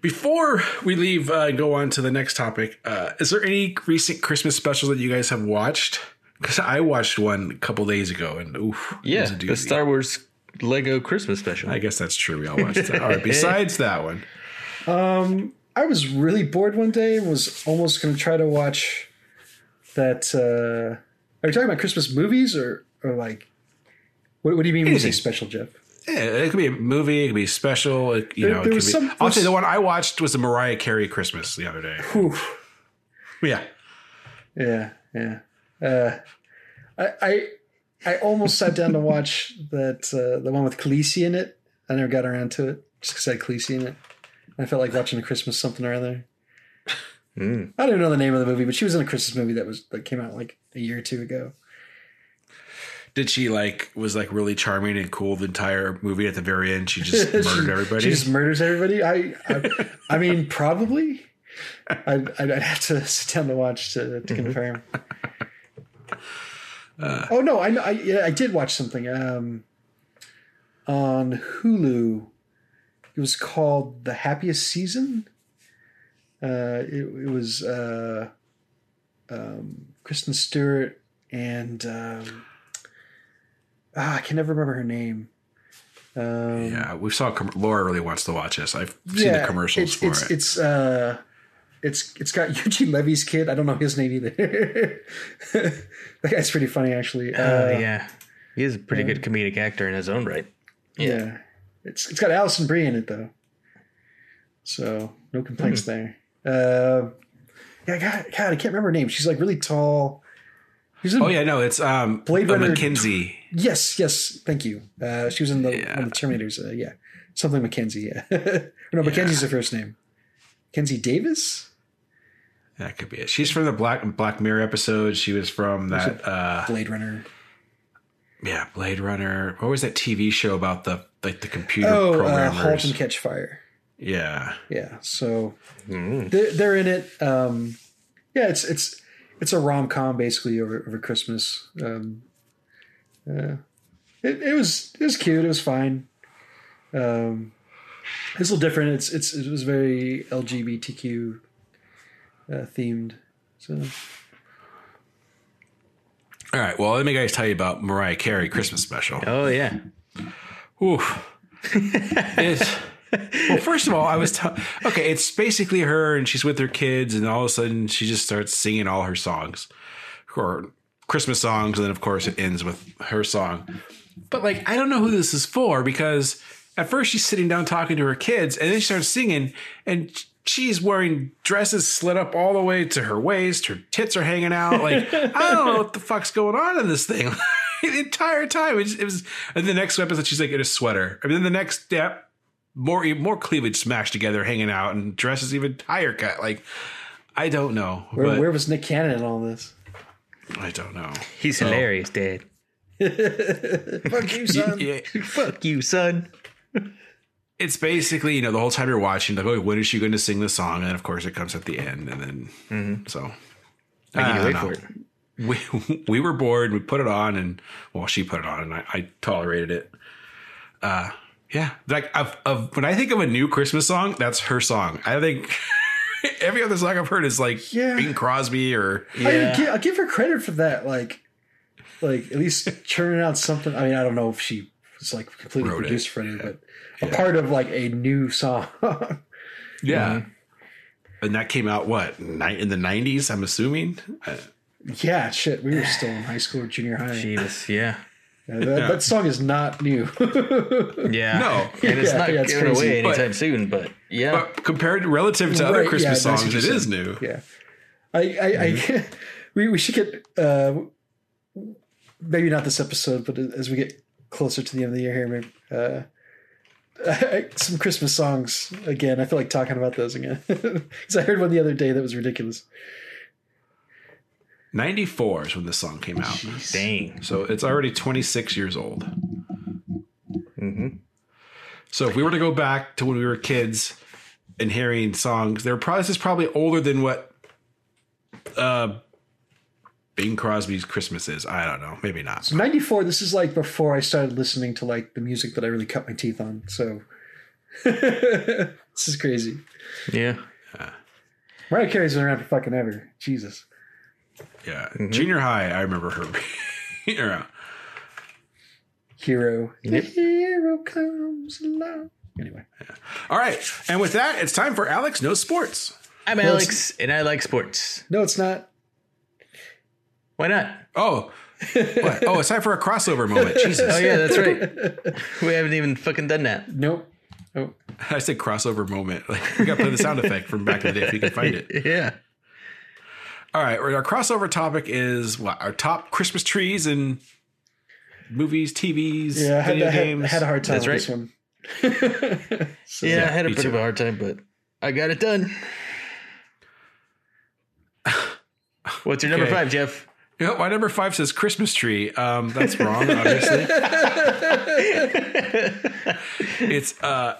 before we leave, uh, go on to the next topic. Uh, is there any recent Christmas specials that you guys have watched? Because I watched one a couple days ago, and oof, it Yeah, was a the. Star Wars Lego Christmas special. I guess that's true. We all watched that. All right. Besides that one, I was really bored one day and was almost going to try to watch that. Uh, are you talking about Christmas movies or, or like, what, what do you mean when you say special, Jeff? yeah, it could be a movie. It could be special. It, you There- know, it there could was be, some- I'll say the one I watched was the Mariah Carey Christmas the other day. Whew. Yeah. Yeah, yeah. Uh, I, I I almost sat down to watch that uh, the one with Khaleesi in it. I never got around to it just because I had Khaleesi in it. I felt like watching a Christmas something or other. Mm. I don't know the name of the movie, but she was in a Christmas movie that was that came out like a year or two ago. Did she like was like really charming and cool the entire movie? At the very end, she just She- murdered everybody. She just murders everybody. I, I, I mean, probably. I'd, I'd I'd have to sit down to watch to, to confirm. oh no, I know. I, yeah, I did watch something um, on Hulu. It was called The Happiest Season. Uh, it, it was uh, um, Kristen Stewart and um, ah, I can never remember her name. Um, Yeah, we saw. Com- Laura really wants to watch this. I've seen the commercials it's, for it's, it. It's uh, it's it's got Eugene Levy's kid. I don't know his name either. that guy's pretty funny, actually. Uh, Uh, yeah, he is a pretty good comedic actor in his own right. yeah. It's it's got Alison Brie in it though, so no complaints Hmm. there. Uh, yeah, God, God, I can't remember her name. She's like really tall. She's in, oh yeah, no, it's um Blade Runner- McKinsey. Yes, yes, thank you. Uh, she was in the Yeah. one of the Terminators. Uh, yeah, something Mackenzie. Yeah, no, Mackenzie's her first name. Kenzie Davis. That could be it. She's from the Black Black Mirror episode. She was from that uh Blade Runner. yeah, Blade Runner. What was that TV show about the like the computer Oh, uh. Halt and Catch Fire. Yeah. Yeah, so they're, they're in it. Um, yeah, it's it's it's a rom com basically over over Christmas. Um, uh, it, it was it was cute. It was fine. Um, it's a little different. It's it's it was very LGBTQ uh, themed. So All right. Well, let me guys tell you about Mariah Carey Christmas special. Oh yeah. Oof. It's- well, first of all, I was t- okay. It's basically her, and she's with her kids, and all of a sudden, she just starts singing all her songs, or Christmas songs, and then of course it ends with her song. But like, I don't know who this is for because at first she's sitting down talking to her kids, and then she starts singing, and she's wearing dresses slit up all the way to her waist. Her tits are hanging out. Like, I don't know what the fuck's going on in this thing. the entire time, it, it was. And the next episode, she's like in a sweater. I mean, then the next step, more more cleavage smashed together, hanging out, and dresses even higher cut. Like, I don't know. where but where was Nick Cannon in all this? I don't know. He's hilarious, Dad. Fuck you, son. Yeah, Fuck you, son. it's basically you know the whole time you're watching like oh when is she going to sing the song and of course it comes at the end and then so I can I wait don't for it. we we were bored we put it on and well she put it on and I, I tolerated it uh yeah like of, of when I think of a new Christmas song that's her song I think every other song I've heard is like Yeah. Bing Crosby or I mean, Yeah. I'll give her credit for that. Like, like at least churning out something. I mean, I don't know if she was like completely Wrote it. produced for it, but a part of like a new song. yeah and that came out what ni- in the 90s I'm assuming uh, yeah, shit. We were still in high school or junior high. Jesus, yeah. Yeah, that, that song is not new. Yeah. No. And it's Yeah, not yeah, it's given crazy. away But- anytime soon, but yeah. but compared relative to other Christmas yeah, songs what it you is said. new yeah, I, I, I we we should get uh, maybe not this episode, but as we get closer to the end of the year here, maybe. Uh, some Christmas songs again. I feel like talking about those again because I heard one the other day that was ridiculous. 94 is when this song came out. Dang. So it's already 26 years old. Mm-hmm. So if we were to go back to when we were kids and hearing songs, they're probably this is probably older than what uh Bing Crosby's Christmas is. I don't know. Maybe not. So ninety four. This is like before I started listening to like the music that I really cut my teeth on. So this is crazy. Yeah. Mariah Carey's been around for fucking ever. Jesus. Yeah. Mm-hmm. Junior high, I remember her being around. Hero. Yep. The hero comes along. Anyway. All right. And with that, it's time for Alex No Sports. I'm Well, Alex, and I like sports. No, it's not. Why not? Oh. What? Oh, it's time for a crossover moment. Jesus. Oh yeah, that's right. we haven't even fucking done that. Nope. Oh. I said crossover moment. Like we got to play the sound effect from back in the day if you can find it. Yeah. All right, our crossover topic is what our top Christmas trees and movies, TVs, Yeah, I had, video I had, games. I had a hard time That's with this one. So, Yeah, I had a me bit too. of a hard time, but I got it done. What's your number Okay. five, Jeff? You know, my number five says Christmas tree. Um, that's wrong, obviously. it's uh,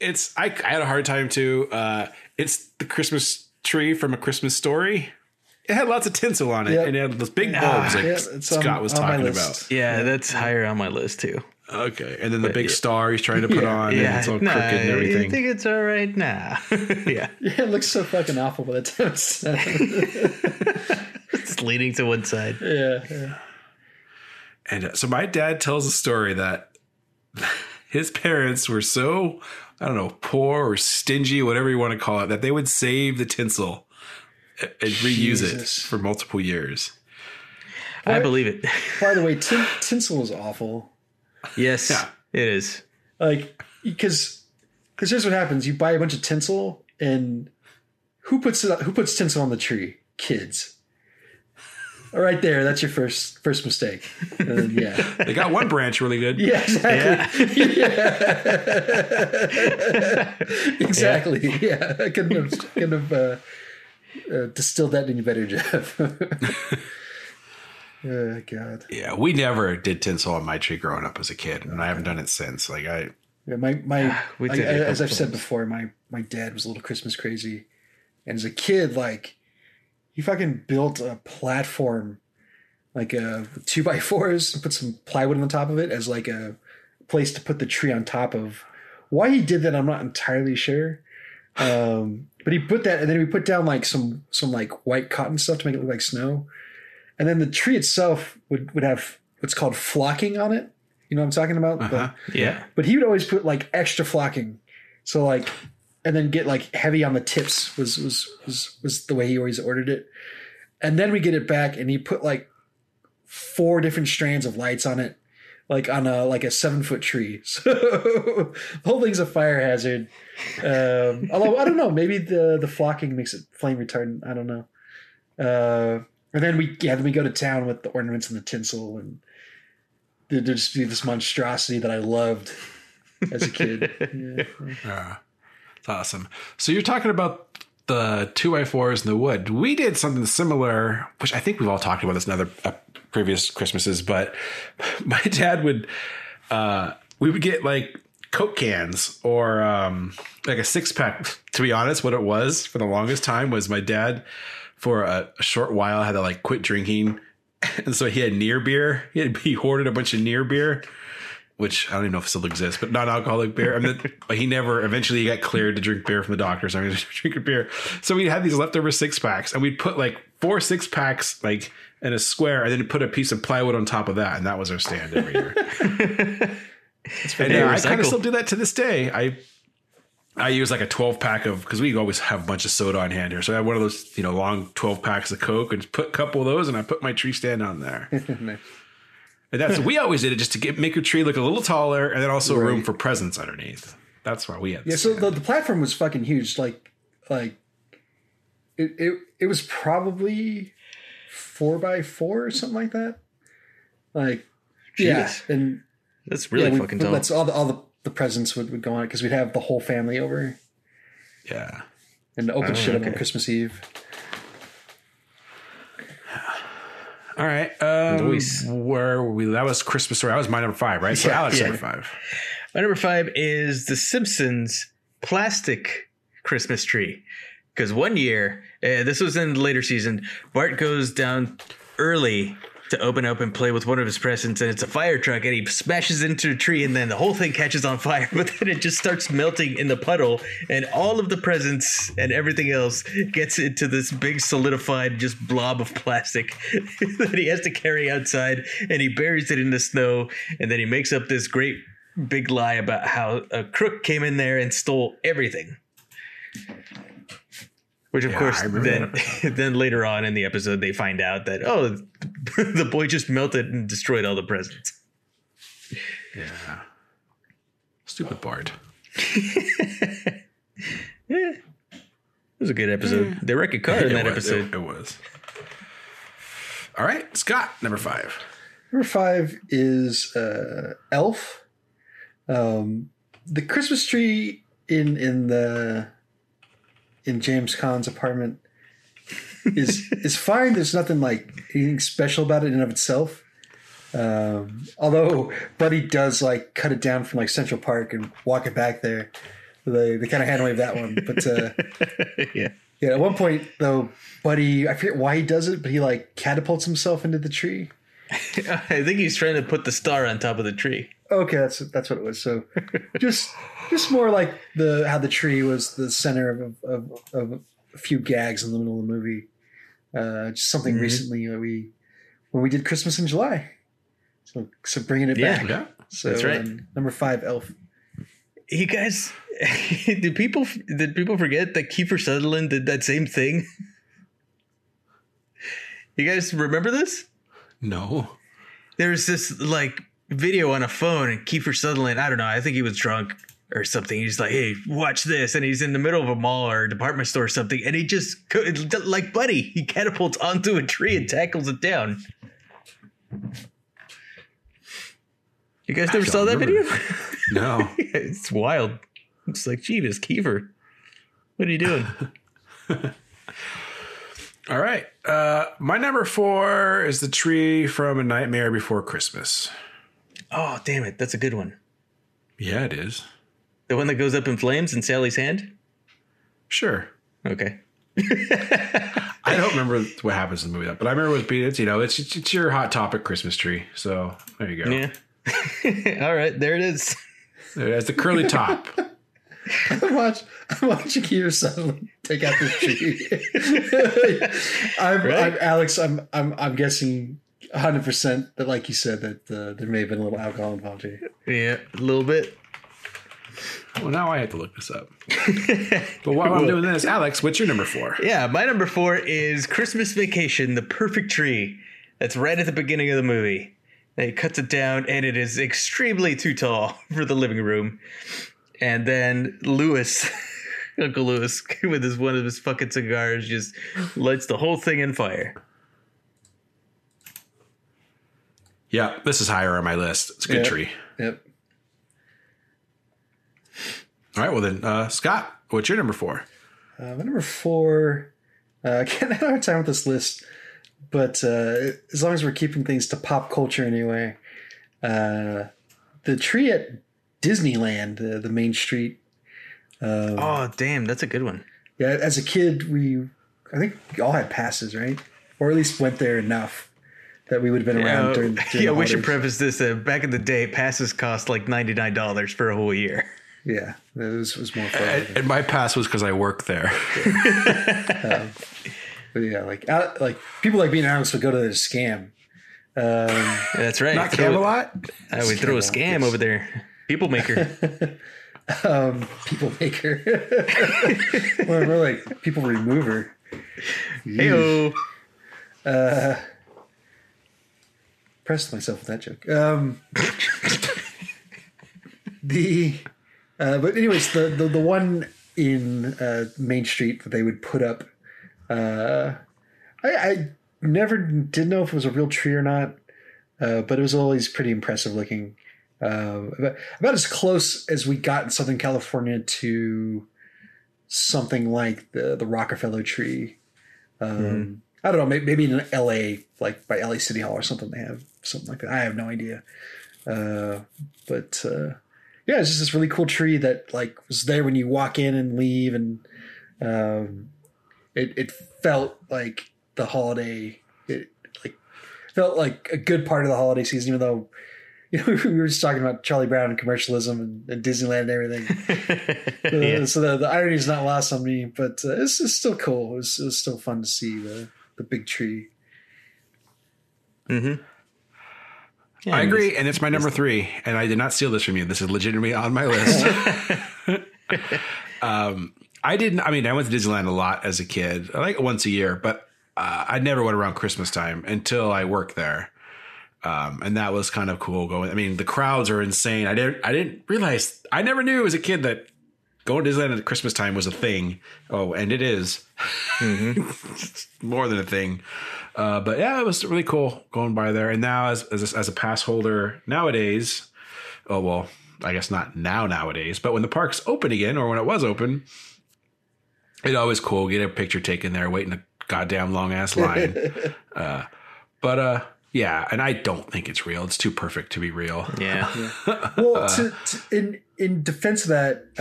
it's I, I had a hard time too. Uh, it's the Christmas tree from a Christmas story. It had lots of tinsel on it, Yep. and it had those big bulbs like yeah, it's on- Scott was talking about. Yeah, that's higher on my list too. Okay, and then the big star he's trying to put on, and it's all nah, crooked and everything. I think it's all right now. yeah, Yeah, it looks so fucking awful by the time it's done. it's leaning to one side. yeah, yeah. And uh, so my dad tells a story that his parents were so, I don't know, poor or stingy, whatever you want to call it, that they would save the tinsel and reuse Jesus. it for multiple years. I believe it. By the way, tin- tinsel is awful. yes, Yeah. it is. Like, because because here's what happens: you buy a bunch of tinsel, and who puts it? Who puts tinsel on the tree? Kids. All right, there. That's your first first mistake. And then, yeah. They got one branch really good. Yeah, exactly. Yeah. exactly. Yeah. I couldn't have, couldn't have uh, uh, distill that any better, Jeff. oh God. Yeah, we never did tinsel on my tree growing up as a kid, and I haven't done it since. Like I, Yeah, my my We I- did it as I've couple said before, my my dad was a little Christmas crazy, and as a kid, like he fucking built a platform, like a two by fours, and put some plywood on the top of it as like a place to put the tree on top of. Why he did that, I'm not entirely sure. Um, but he put that, and then we put down like some some like white cotton stuff to make it look like snow, and then the tree itself would would have what's called flocking on it. You know what I'm talking about? Uh-huh. Yeah. but he would always put like extra flocking so like and then get like heavy on the tips was was was was the way he always ordered it and then we get it back and he put like four different strands of lights on it like on a like a seven foot tree so the whole thing's a fire hazard um although i don't know maybe the the flocking makes it flame retardant i don't know uh and then we yeah then we go to town with the ornaments and the tinsel and there'd just be this monstrosity that i loved as a kid yeah. Yeah. It's awesome. So you're talking about the two by fours in the wood. We did something similar, which I think we've all talked about this in other uh, previous Christmases, but my dad would, uh, we would get like Coke cans or um, like a six pack. To be honest, what it was for the longest time was my dad, for a, short while, had to like quit drinking. And so he had near beer. He had he hoarded a bunch of near beer which I don't even know if it still exists, but non-alcoholic beer. I mean, but he never. Eventually, he got cleared to drink beer from the doctors. so I mean, drinking beer. So we had these leftover six packs, and we'd put like four six packs like in a square, and then put a piece of plywood on top of that, and that was our stand every year. and uh, I kind of still do that to this day. I I use like a 12 pack of because we always have a bunch of soda on hand here. So I have one of those, you know, long 12 packs of Coke and just put a couple of those and I put my tree stand on there. Nice. And that's we always did it just to get make your tree look a little taller and then also room for presents underneath. That's why we had. Yeah, so the, the platform was fucking huge. Like, like it, it it was probably four by four or something like that. Like, yeah, and That's really yeah, we- fucking but tall. That's all the all the, the presents would, would go on it because we'd have the whole family over yeah. and open Oh, shit up on. Christmas Eve. All right. Um, Luis. where were we? That was Christmas story. That was my number five, right? So Yeah, Alex yeah. number five. My number five is The Simpsons plastic Christmas tree. Because one year, uh, this was in the later season, Bart goes down early to open up and play with one of his presents, and it's a fire truck, and he smashes into a tree, and then the whole thing catches on fire. But then it just starts melting in the puddle, and all of the presents and everything else gets into this big solidified just blob of plastic that he has to carry outside, and he buries it in the snow, and then he makes up this great big lie about how a crook came in there and stole everything. Which of Yeah, course then then later on in the episode they find out that oh the boy just melted and destroyed all the presents. Yeah. Stupid Bart. It was a good episode. They wrecked a car in that was, episode. It, it was. All right, Scott, number five. Number five is uh, Elf. Um, the Christmas tree in in the in James Caan's apartment is is fine. There's nothing like anything special about it in and of itself. Um, although Buddy does like cut it down from like Central Park and walk it back there. They they kind of hand wave that one, but uh, yeah. yeah. At one point though, Buddy I forget why he does it, but he like catapults himself into the tree. I think he's trying to put the star on top of the tree. Okay, that's that's what it was. So, just just more like the how the tree was the center of of, of a few gags in the middle of the movie. Uh, just something Mhm. recently that we when we did Christmas in July. So so bringing it Yeah. back. Yeah. So That's right. um, number five, Elf. You guys did people did people forget that Kiefer Sutherland did that same thing? You guys remember this? No. There's this like video on a phone and Kiefer Sutherland, I don't know, I think he was drunk or something. He's like, "Hey, watch this." And he's in the middle of a mall or a department store or something and he just like Buddy, he catapults onto a tree and tackles it down. You guys never saw that remember. video? No. it's wild. It's like, Jeebus, Kiefer. What are you doing? All right. Uh, my number four is the tree from A Nightmare Before Christmas. Oh, damn it. That's a good one. Yeah, it is. The one that goes up in flames in Sally's hand? Sure. Okay. I don't remember what happens in the movie, but I remember it being, it's, you know, it's, it's, it's your hot topic Christmas tree. So there you go. Yeah. All right. There it is. It has the curly top. I'm, watch, I'm watching you suddenly take out the tree. I'm, Right? I'm Alex. I'm I'm I'm guessing 100 percent that, like you said, that uh, there may have been a little alcohol involved here. Yeah. A little bit. Well, now I have to look this up. but while I'm doing this, Alex, what's your number four? Yeah. My number four is Christmas Vacation, the perfect tree. That's right at the beginning of the movie. And he cuts it down, and it is extremely too tall for the living room. And then Lewis, Uncle Lewis, with his one of his fucking cigars, just lights the whole thing in fire. Yeah, this is higher on my list. It's a good Yeah. tree. Yep. All right, well then, uh, Scott, what's your number four? Uh, my number four. Uh, again, I had a hard time with this list, but uh, as long as we're keeping things to pop culture anyway, uh, the tree at Disneyland, uh, the main street. Um, Oh, damn. That's a good one. Yeah, as a kid, we I think we all had passes, right? Or at least went there enough that we would have been around Uh, during. during yeah, the we should preface this. Uh, back in the day, passes cost like $99 for a whole year. Yeah, it was, was more fun. And, and my pass was because I work there. but yeah, like out, like people like being honest would go to the scam. Um, That's right. Not Throw- Camelot. I would throw a scam yes. over there. People maker. um, people maker. We're like people remover. Heyo. Uh, pressed myself with that joke. Um, the uh, but anyways, the, the the one in uh, Main Street that they would put up. Uh, I, I never did know if it was a real tree or not, uh, but it was always pretty impressive looking. Uh, about, about as close as we got in Southern California to something like the the Rockefeller tree. Um, I don't know, maybe, maybe in L.A., like by L.A. City Hall or something, they have something like that. I have no idea. Uh, but uh, yeah, it's just this really cool tree that like was there when you walk in and leave, and um, it it felt like the holiday. It like felt like a good part of the holiday season, even though. You know, we were just talking about Charlie Brown and commercialism and, and Disneyland and everything. Uh, Yeah. So the, the irony is not lost on me, but uh, it's, it's still cool. It was, it was still fun to see the, the big tree. Mm-hmm. Yeah, I agree, and it's my number three. And I did not steal this from you. This is legitimately on my list. um, I didn't. I mean, I went to Disneyland a lot as a kid, like once a year, but uh, I never went around Christmas time until I worked there. Um, and that was kind of cool going. I mean, the crowds are insane. I didn't. I didn't realize. I never knew as a kid that going to Disneyland at Christmas time was a thing. Oh, and it is. It's more than a thing. Uh, but yeah, it was really cool going by there. And now, as as a, as a pass holder nowadays, oh well, I guess not now nowadays, but when the park's open again, or when it was open, it's always cool get a picture taken there, waiting a goddamn long ass line. uh, but uh, yeah, and I don't think it's real. It's too perfect to be real. Yeah. Well, to, to, in in defense of that,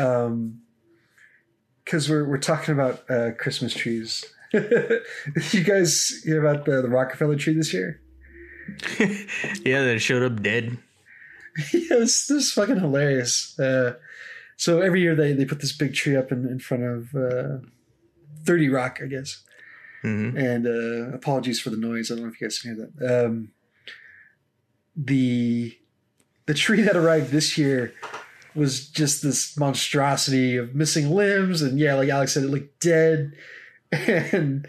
because we're we're talking about uh, Christmas trees. you guys hear about the, the Rockefeller tree this year? Yeah, that showed up dead. yeah, this, this is fucking hilarious. Uh, so every year they, they put this big tree up in, in front of uh, 30 Rock, I guess. Mhm. And uh, apologies for the noise. I don't know if you guys can hear that. Um, the the tree that arrived this year was just this monstrosity of missing limbs, and yeah, like Alex said, it looked dead, and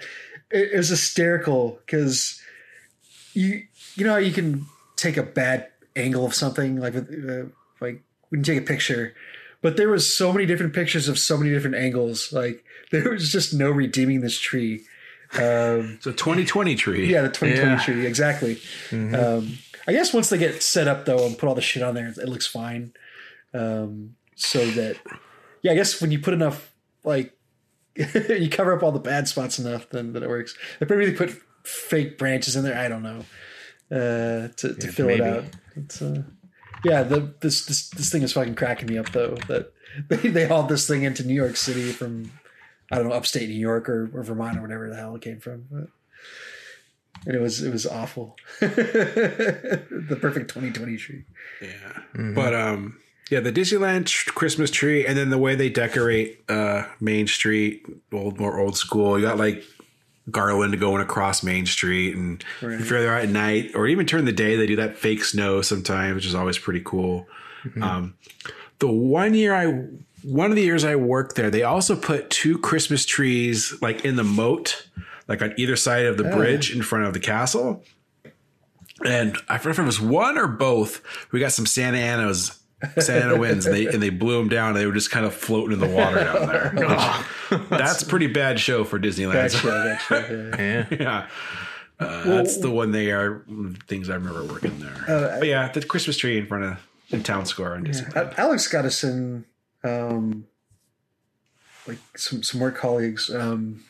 it, it was hysterical because you you know you can take a bad angle of something like uh, like when you take a picture but there was so many different pictures of so many different angles like there was just no redeeming this tree um, It's a 2020 tree. yeah the 2020 Yeah. tree exactly um, i guess once they get set up though and put all the shit on there it looks fine um, so that yeah i guess when you put enough like you cover up all the bad spots enough, then that it works. They probably really put fake branches in there. I don't know uh, to to fill maybe. it out. It's, uh, yeah, the this this this thing is fucking cracking me up though. That they they hauled this thing into New York City from I don't know upstate New York or, or Vermont or whatever the hell it came from. But, and it was it was awful. the perfect 2020 tree. Yeah. But um yeah, the Disneyland tr- Christmas tree and then the way they decorate uh Main Street, old more old school. You got like garland going across Main Street and Right. if you're there at night or even during the day they do that fake snow sometimes, which is always pretty cool. Um the one year I one of the years I worked there, they also put two Christmas trees like in the moat, like on either side of the bridge in front of the castle. And I forget if it was one or both. We got some Santa Ana's Santa Ana winds, and they and they blew them down. And they were just kind of floating in the water down there. That's pretty bad show for Disneyland. Show, show, yeah. Yeah. yeah, uh, that's the one they are things I remember working there. Uh, but yeah, the Christmas tree in front of the town square on Disney. A- Alex got us in, um, like some some work colleagues. Um,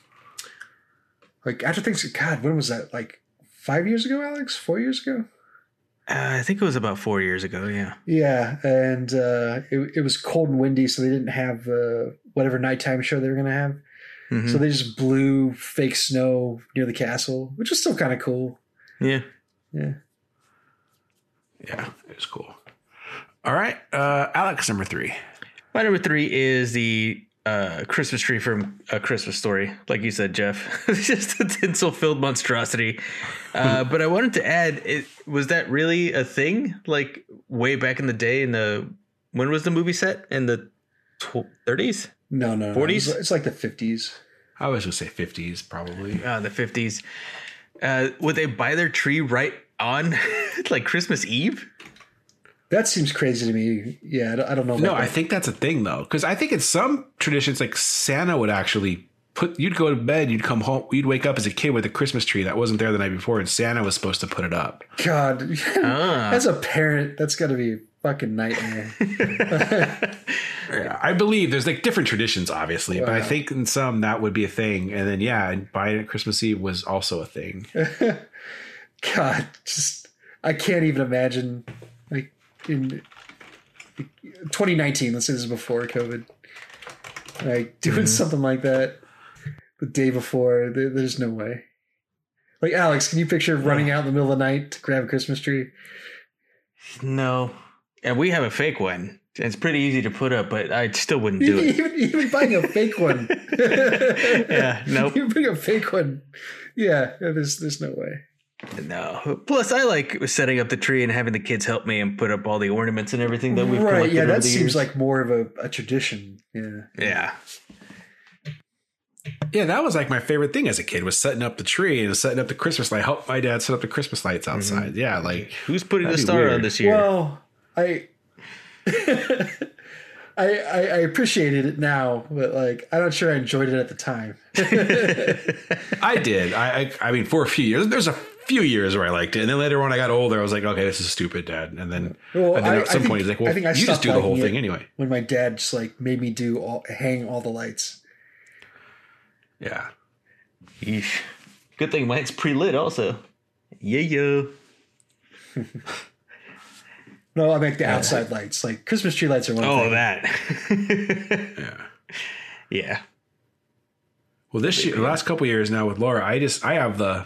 like after things, God, when was that? Like five years ago, Alex? Four years ago? Uh, I think it was about four years ago. Yeah. Yeah, and uh, it, it was cold and windy, so they didn't have uh, whatever nighttime show they were gonna have. Mhm. So they just blew fake snow near the castle, which was still kind of cool. yeah. Yeah. Yeah, it was cool. All right, uh, Alex, number three. My number three is the uh, Christmas tree from A Christmas Story. Like you said, Jeff, it's just a tinsel filled monstrosity. Uh, but I wanted to add, it, was that really a thing? Like way back in the day, in the when was the movie set? In the tw- 30s? No, no, no. 40s? It's, it's like the fifties. I was gonna say fifties, probably. Uh, the 50s. Uh, would they buy their tree right on like Christmas Eve? That seems crazy to me. Yeah, I don't, know. About No, that. I think that's a thing though, because I think in some traditions, like Santa would actually put. You'd go to bed, you'd come home, you'd wake up as a kid with a Christmas tree that wasn't there the night before, and Santa was supposed to put it up. God, Ah. as a parent, that's got to be a fucking nightmare. Yeah, I believe there's like different traditions, obviously, but I think in some that would be a thing, and then yeah, buying it Christmas Eve was also a thing. God, just I can't even imagine. In 2019, let's say this is before COVID, like doing Mm-hmm. something like that the day before. There, there's no way. Like Alex, can you picture running out in the middle of the night to grab a Christmas tree? No. And we have a fake one. It's pretty easy to put up, but I still wouldn't do Even, it. even, even buying a fake one. Yeah, nope. You bring a fake one. Yeah, there's there's no way. No. Plus, I like setting up the tree and having the kids help me and put up all the ornaments and everything that we've right? collected Yeah, over that the seems years. like more of a, a tradition. Yeah. yeah. Yeah, that was like my favorite thing as a kid was setting up the tree and setting up the Christmas light. Help my dad set up the Christmas lights mm-hmm. outside. Yeah, like Who's putting the star weird. on this year? Well, I, I, I I appreciated it now, but like I'm not sure I enjoyed it at the time. I did. I, I I mean, for a few years, there's a few years where I liked it, and then later when I got older, I was like, okay, this is stupid, Dad. And then, Well, and then I- at some I point, think- he's like, well, I think I you just do the whole thing anyway. when my dad just like made me do all hang all the lights. Yeah. Yeesh. Good thing mine's pre lit also. Yeah, yeah. No, I make the outside lights. Like Christmas tree lights are one Oh, thing. Oh, that. Yeah. yeah. Well, this year, the last couple years now with Laura, I just I have the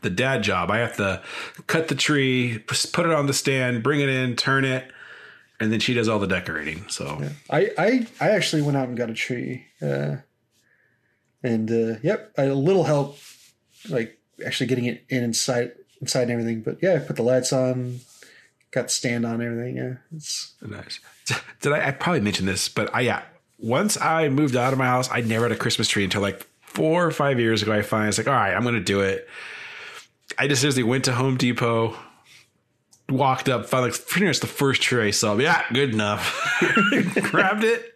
the dad job. I have to cut the tree, put it on the stand, bring it in, turn it, and then she does all the decorating. So I, I I actually went out and got a tree. Uh, and uh, yep, a little help, like actually getting it in inside inside and everything. But yeah, I put the lights on, got the stand on, everything. Yeah, it's nice. Did I? I probably mentioned this, but I yeah. Once I moved out of my house, I never had a Christmas tree until like four or five years ago. I finally was like, all right, I'm going to do it. I just seriously went to Home Depot, walked up, found like pretty much the first tree I saw. Yeah, good enough. Grabbed it.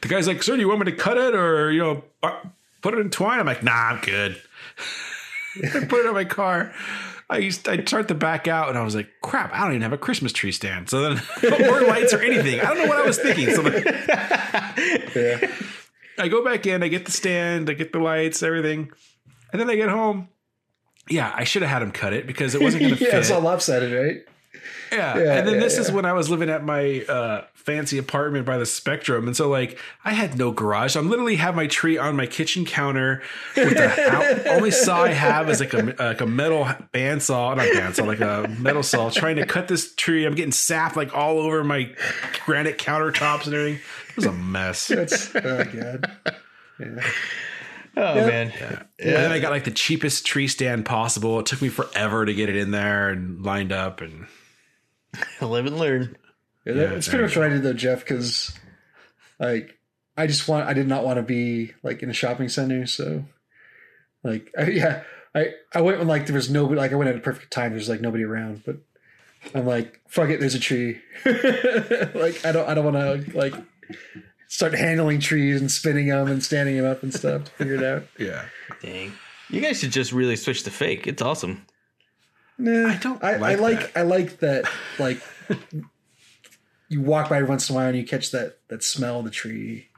The guy's like, "Sir, do you want me to cut it or you know uh, put it in twine?" I'm like, "Nah, I'm good." I put it on my car. I used I start to back out and I was like, "Crap! I don't even have a Christmas tree stand." So then, no more lights or anything. I don't know what I was thinking. So then, yeah. I go back in, I get the stand, I get the lights, everything, and then I get home. Yeah, I should have had him cut it because it wasn't going to yeah, fit. it's all lopsided, right? Yeah. Yeah, and then yeah, this is when I was living at my uh, fancy apartment by the Spectrum. And so, like, I had no garage. I'm literally have my tree on my kitchen counter. With the only saw I have is like a, like a metal bandsaw, not bandsaw, like a metal saw, trying to cut this tree. I'm getting sap like all over my granite countertops and everything. It was a mess. That's oh god. Yeah. Oh man, And then I got like the cheapest tree stand possible. It took me forever to get it in there and lined up. And live and learn. Yeah, that, Yeah, that's pretty much what I did though, Jeff. Because like I just want, I did not want to be like in a shopping center. So like, I, yeah, I I went when like there was nobody. Like I went at a perfect time. There's like nobody around, but I'm like, fuck it. There's a tree. like I don't, I don't want to like start handling trees and spinning them and standing them up and stuff to figure it out. yeah. Dang, you guys should just really switch to fake. It's awesome. Nah, I don't I, I like like that. I like that. Like you walk by every once in a while and you catch that that smell of the tree.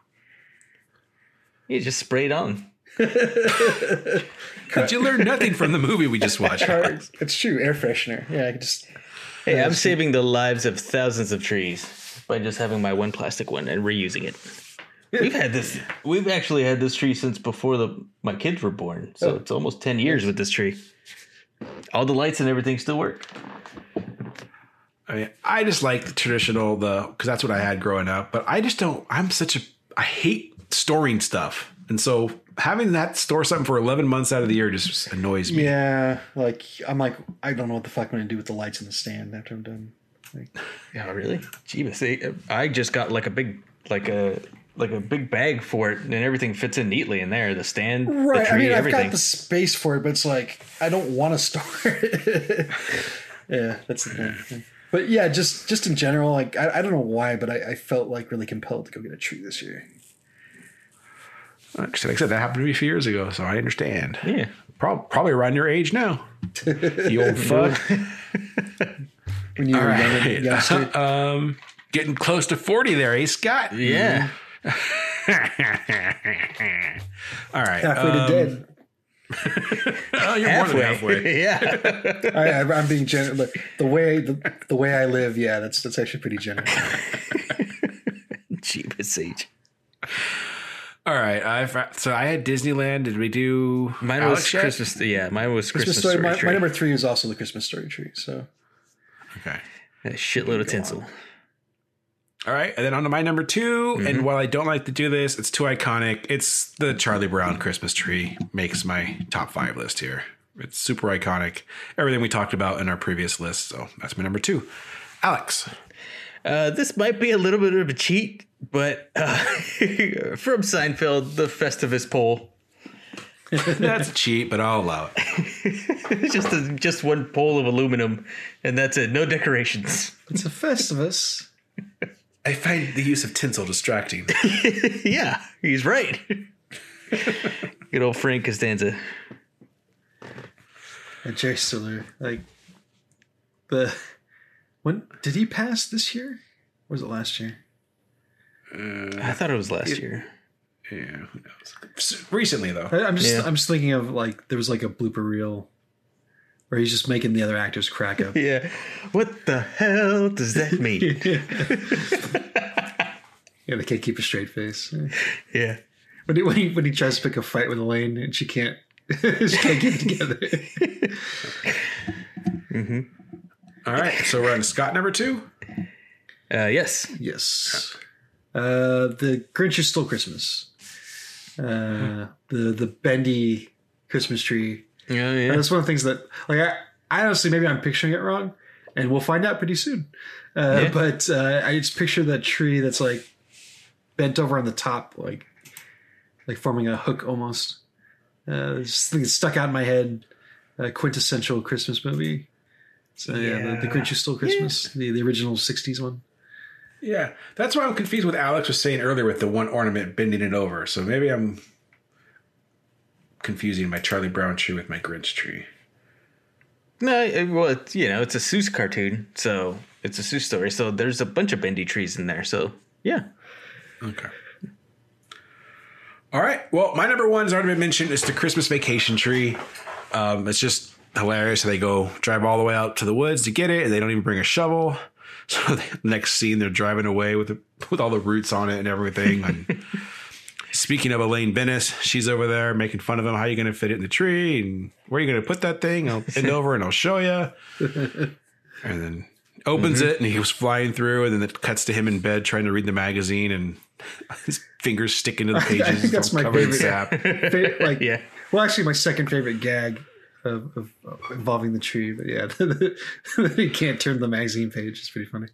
You just spray it on. Did you learn nothing from the movie we just watched? It's true, air freshener. Yeah, I could just Hey, I'm saving the lives of thousands of trees by just having my one plastic one and reusing it. We've had this. We've actually had this tree since before the my kids were born. So Oh. it's almost ten years with this tree. All the lights and everything still work. I mean, I just like the traditional, the because that's what I had growing up. But I just don't. I'm such a. I hate storing stuff, and so having that store something for 11 months out of the year just annoys me. yeah. Like I'm like I don't know what the fuck I'm gonna do with the lights in the stand after I'm done. Like, Yeah, really? Jeebus. They, I just got like a big, like a like a big bag for it, and everything fits in neatly in there. The stand, right. the tree, I mean, I've everything. got the space for it, but it's like I don't want to store it. yeah, that's the thing. But yeah, just just in general, like I, I don't know why, but I, I felt like really compelled to go get a tree this year. Like I said, that happened to me a few years ago, so I understand. yeah. Prob- probably around your age now. you old fuck. When you All were young, right. youngster. um, getting close to 40 there, eh, Scott? Yeah. All right. halfway to um, dead. Oh, you're more than halfway. yeah. I, I, I'm being generous. Look, the way the, the way I live, yeah, that's that's actually pretty generous. Jeebus age. All right. I've, so I had Disneyland. Did we do Mine Alex was yet? Christmas. Yeah, mine was Christmas, Christmas story. story. My, tree. my number three is also the Christmas story tree. So Okay. A shitload of tinsel. All right, and then on to my number 2 And while I don't like to do this, it's too iconic. It's the Charlie Brown Christmas tree makes my top five list here. It's super iconic. Everything we talked about in our previous list. So that's my number two. Alex. Uh, this might be a little bit of a cheat, but uh, from Seinfeld, the Festivus pole. That's cheap, but I'll allow it. Just a, just one pole of aluminum, and that's it. No decorations. it's a Festivus. I find the use of tinsel distracting. yeah, he's right. Good old Frank Costanza. And Jerry Stiller, like the when did he pass this year? Or was it last year? Uh, I thought it was last year. Yeah, who knows? Recently, though. I, I'm just Yeah. I'm just thinking of like there was like a blooper reel where he's just making the other actors crack up. Yeah. What the hell does that mean? Yeah, they can't keep a straight face. yeah. When he, when he when he tries to pick a fight with Elaine and she can't she can't get it together. Mm-hmm. All right, so we're on to Scott number two. Uh, yes. yes. Uh, the Grinch is still Christmas. Uh, the the bendy Christmas tree. And yeah. that's one of the things that like I, I honestly maybe I'm picturing it wrong, and we'll find out pretty soon. Uh, Yeah. But uh, I just picture that tree that's like bent over on the top, like like forming a hook almost. Uh, just stuck out in my head. A quintessential Christmas movie. So yeah, the, the Yeah. Grinch is still Christmas, the the original '60s one. Yeah, that's why I'm confused with Alex was saying earlier with the one ornament bending it over. So maybe I'm confusing my Charlie Brown tree with my Grinch tree. No, it, well, it's, you know, it's a Seuss cartoon, so it's a Seuss story. So there's a bunch of bendy trees in there. So yeah, Okay. All right. Well, my number one has already been mentioned. It's the Christmas vacation tree. Um, it's just hilarious. They go drive all the way out to the woods to get it, and they don't even bring a shovel. So the next scene, they're driving away with the, with all the roots on it and everything. And speaking of Elaine Benes, she's over there making fun of him. How are you going to fit it in the tree? And where are you going to put that thing? I'll bend over and I'll show you. And then opens mm-hmm. it, and he was flying through, and then it cuts to him in bed trying to read the magazine, and his fingers stick into the pages. I think that's my favorite. sap. Like, Yeah. Well, actually, my second favorite gag of, of, of involving the tree, but yeah, he can't turn the magazine page. It's pretty funny.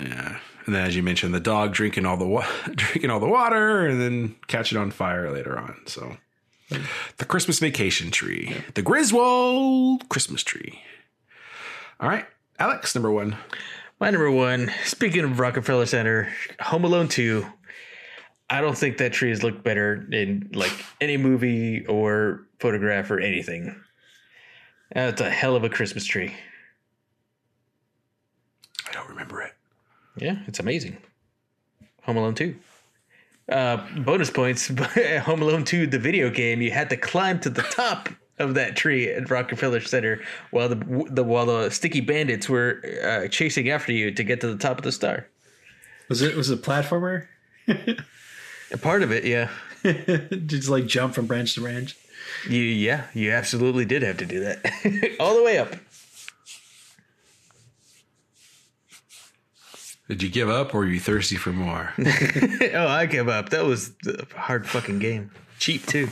Yeah, and then as you mentioned, the dog drinking all the wa- drinking all the water, and then catch it on fire later on. So, the Christmas vacation tree, the Griswold Christmas tree. All right, Alex, number one. My number one, speaking of Rockefeller Center, Home Alone 2. I don't think that tree has looked better in like any movie or photograph or anything. That's a hell of a Christmas tree. I don't remember it. Yeah, it's amazing. Home Alone 2. Uh, bonus points Home Alone 2, the video game, you had to climb to the top of that tree at Rockefeller Center while the, the while the sticky bandits were uh, chasing after you to get to the top of the star. Was it was it a platformer? A part of it, yeah. Just like jump from branch to branch. You yeah, you absolutely did have to do that. All the way up. Did you give up, or were you thirsty for more? oh, I gave up. That was a hard fucking game. Cheap too.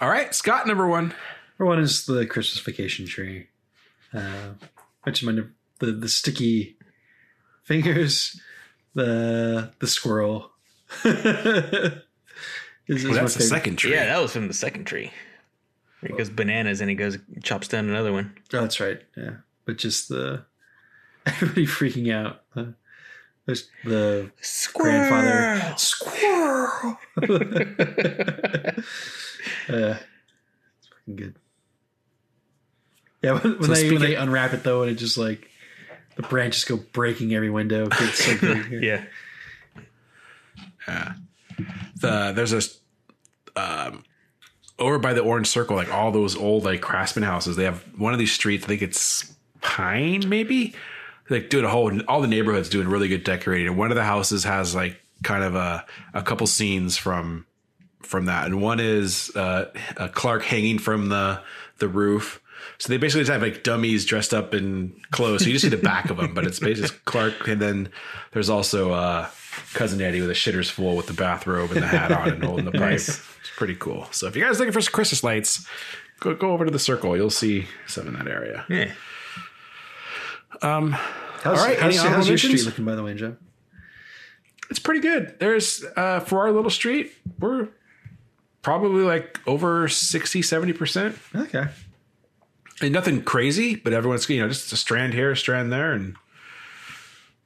All right, Scott, number one. Number one is the Christmas vacation tree. Uh, mentioned my the the sticky fingers, the the squirrel. Is- is Well, that's the favorite. second tree. Yeah, that was from the second tree. He goes bananas and he goes chops down another one. Oh, that's right. Yeah, but just the everybody freaking out. Uh, there's the grandfather squirrel. uh, it's fucking good. Yeah, when, when So they when they unwrap it though, and it just like the branches go breaking every window. It's so good. Yeah. The there's a um over by the orange circle like all those old like craftsman houses they have one of these streets i think it's pine maybe like doing a whole all the neighborhoods doing really good decorating and one of the houses has like kind of a a couple scenes from from that and one is uh clark hanging from the the roof so they basically just have like dummies dressed up in clothes. So you just see the back of them, but it's basically Clark. And then there's also uh, cousin Eddie with a shitter's full with the bathrobe and the hat on and holding the pipe. Nice. It's pretty cool. So if you guys are looking for some Christmas lights, go go over to the circle. You'll see some in that area. Yeah. How's, All right, how's, any how's your street looking, by the way, Joe? It's pretty good. There's uh, for our little street, we're probably like over 60, 70 percent. Okay. And nothing crazy, but everyone's you know just a strand here, a strand there, and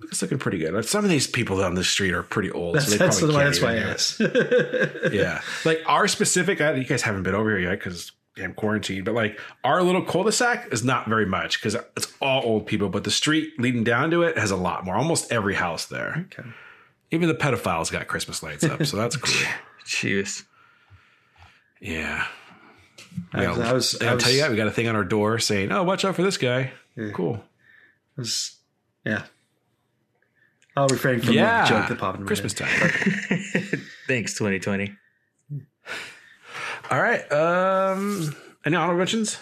it's looking pretty good. Some of these people down the street are pretty old, That's, so they that's, probably why, can't that's why I even do it. asked. Yeah, like our specific. You guys haven't been over here yet because damn quarantine. But like our little cul-de-sac is not very much because it's all old people. But the street leading down to it has a lot more. Almost every house there. okay. Even the pedophiles got Christmas lights up, so that's cool. Jeez. Yeah. I was, I was, I'll tell you that we got a thing on our door saying, "Oh, watch out for this guy." Cool. was- yeah. I'll refrain from Yeah. the joke that popped in my Christmas head. time. Thanks, 2020. All right. Um, any honorable mentions?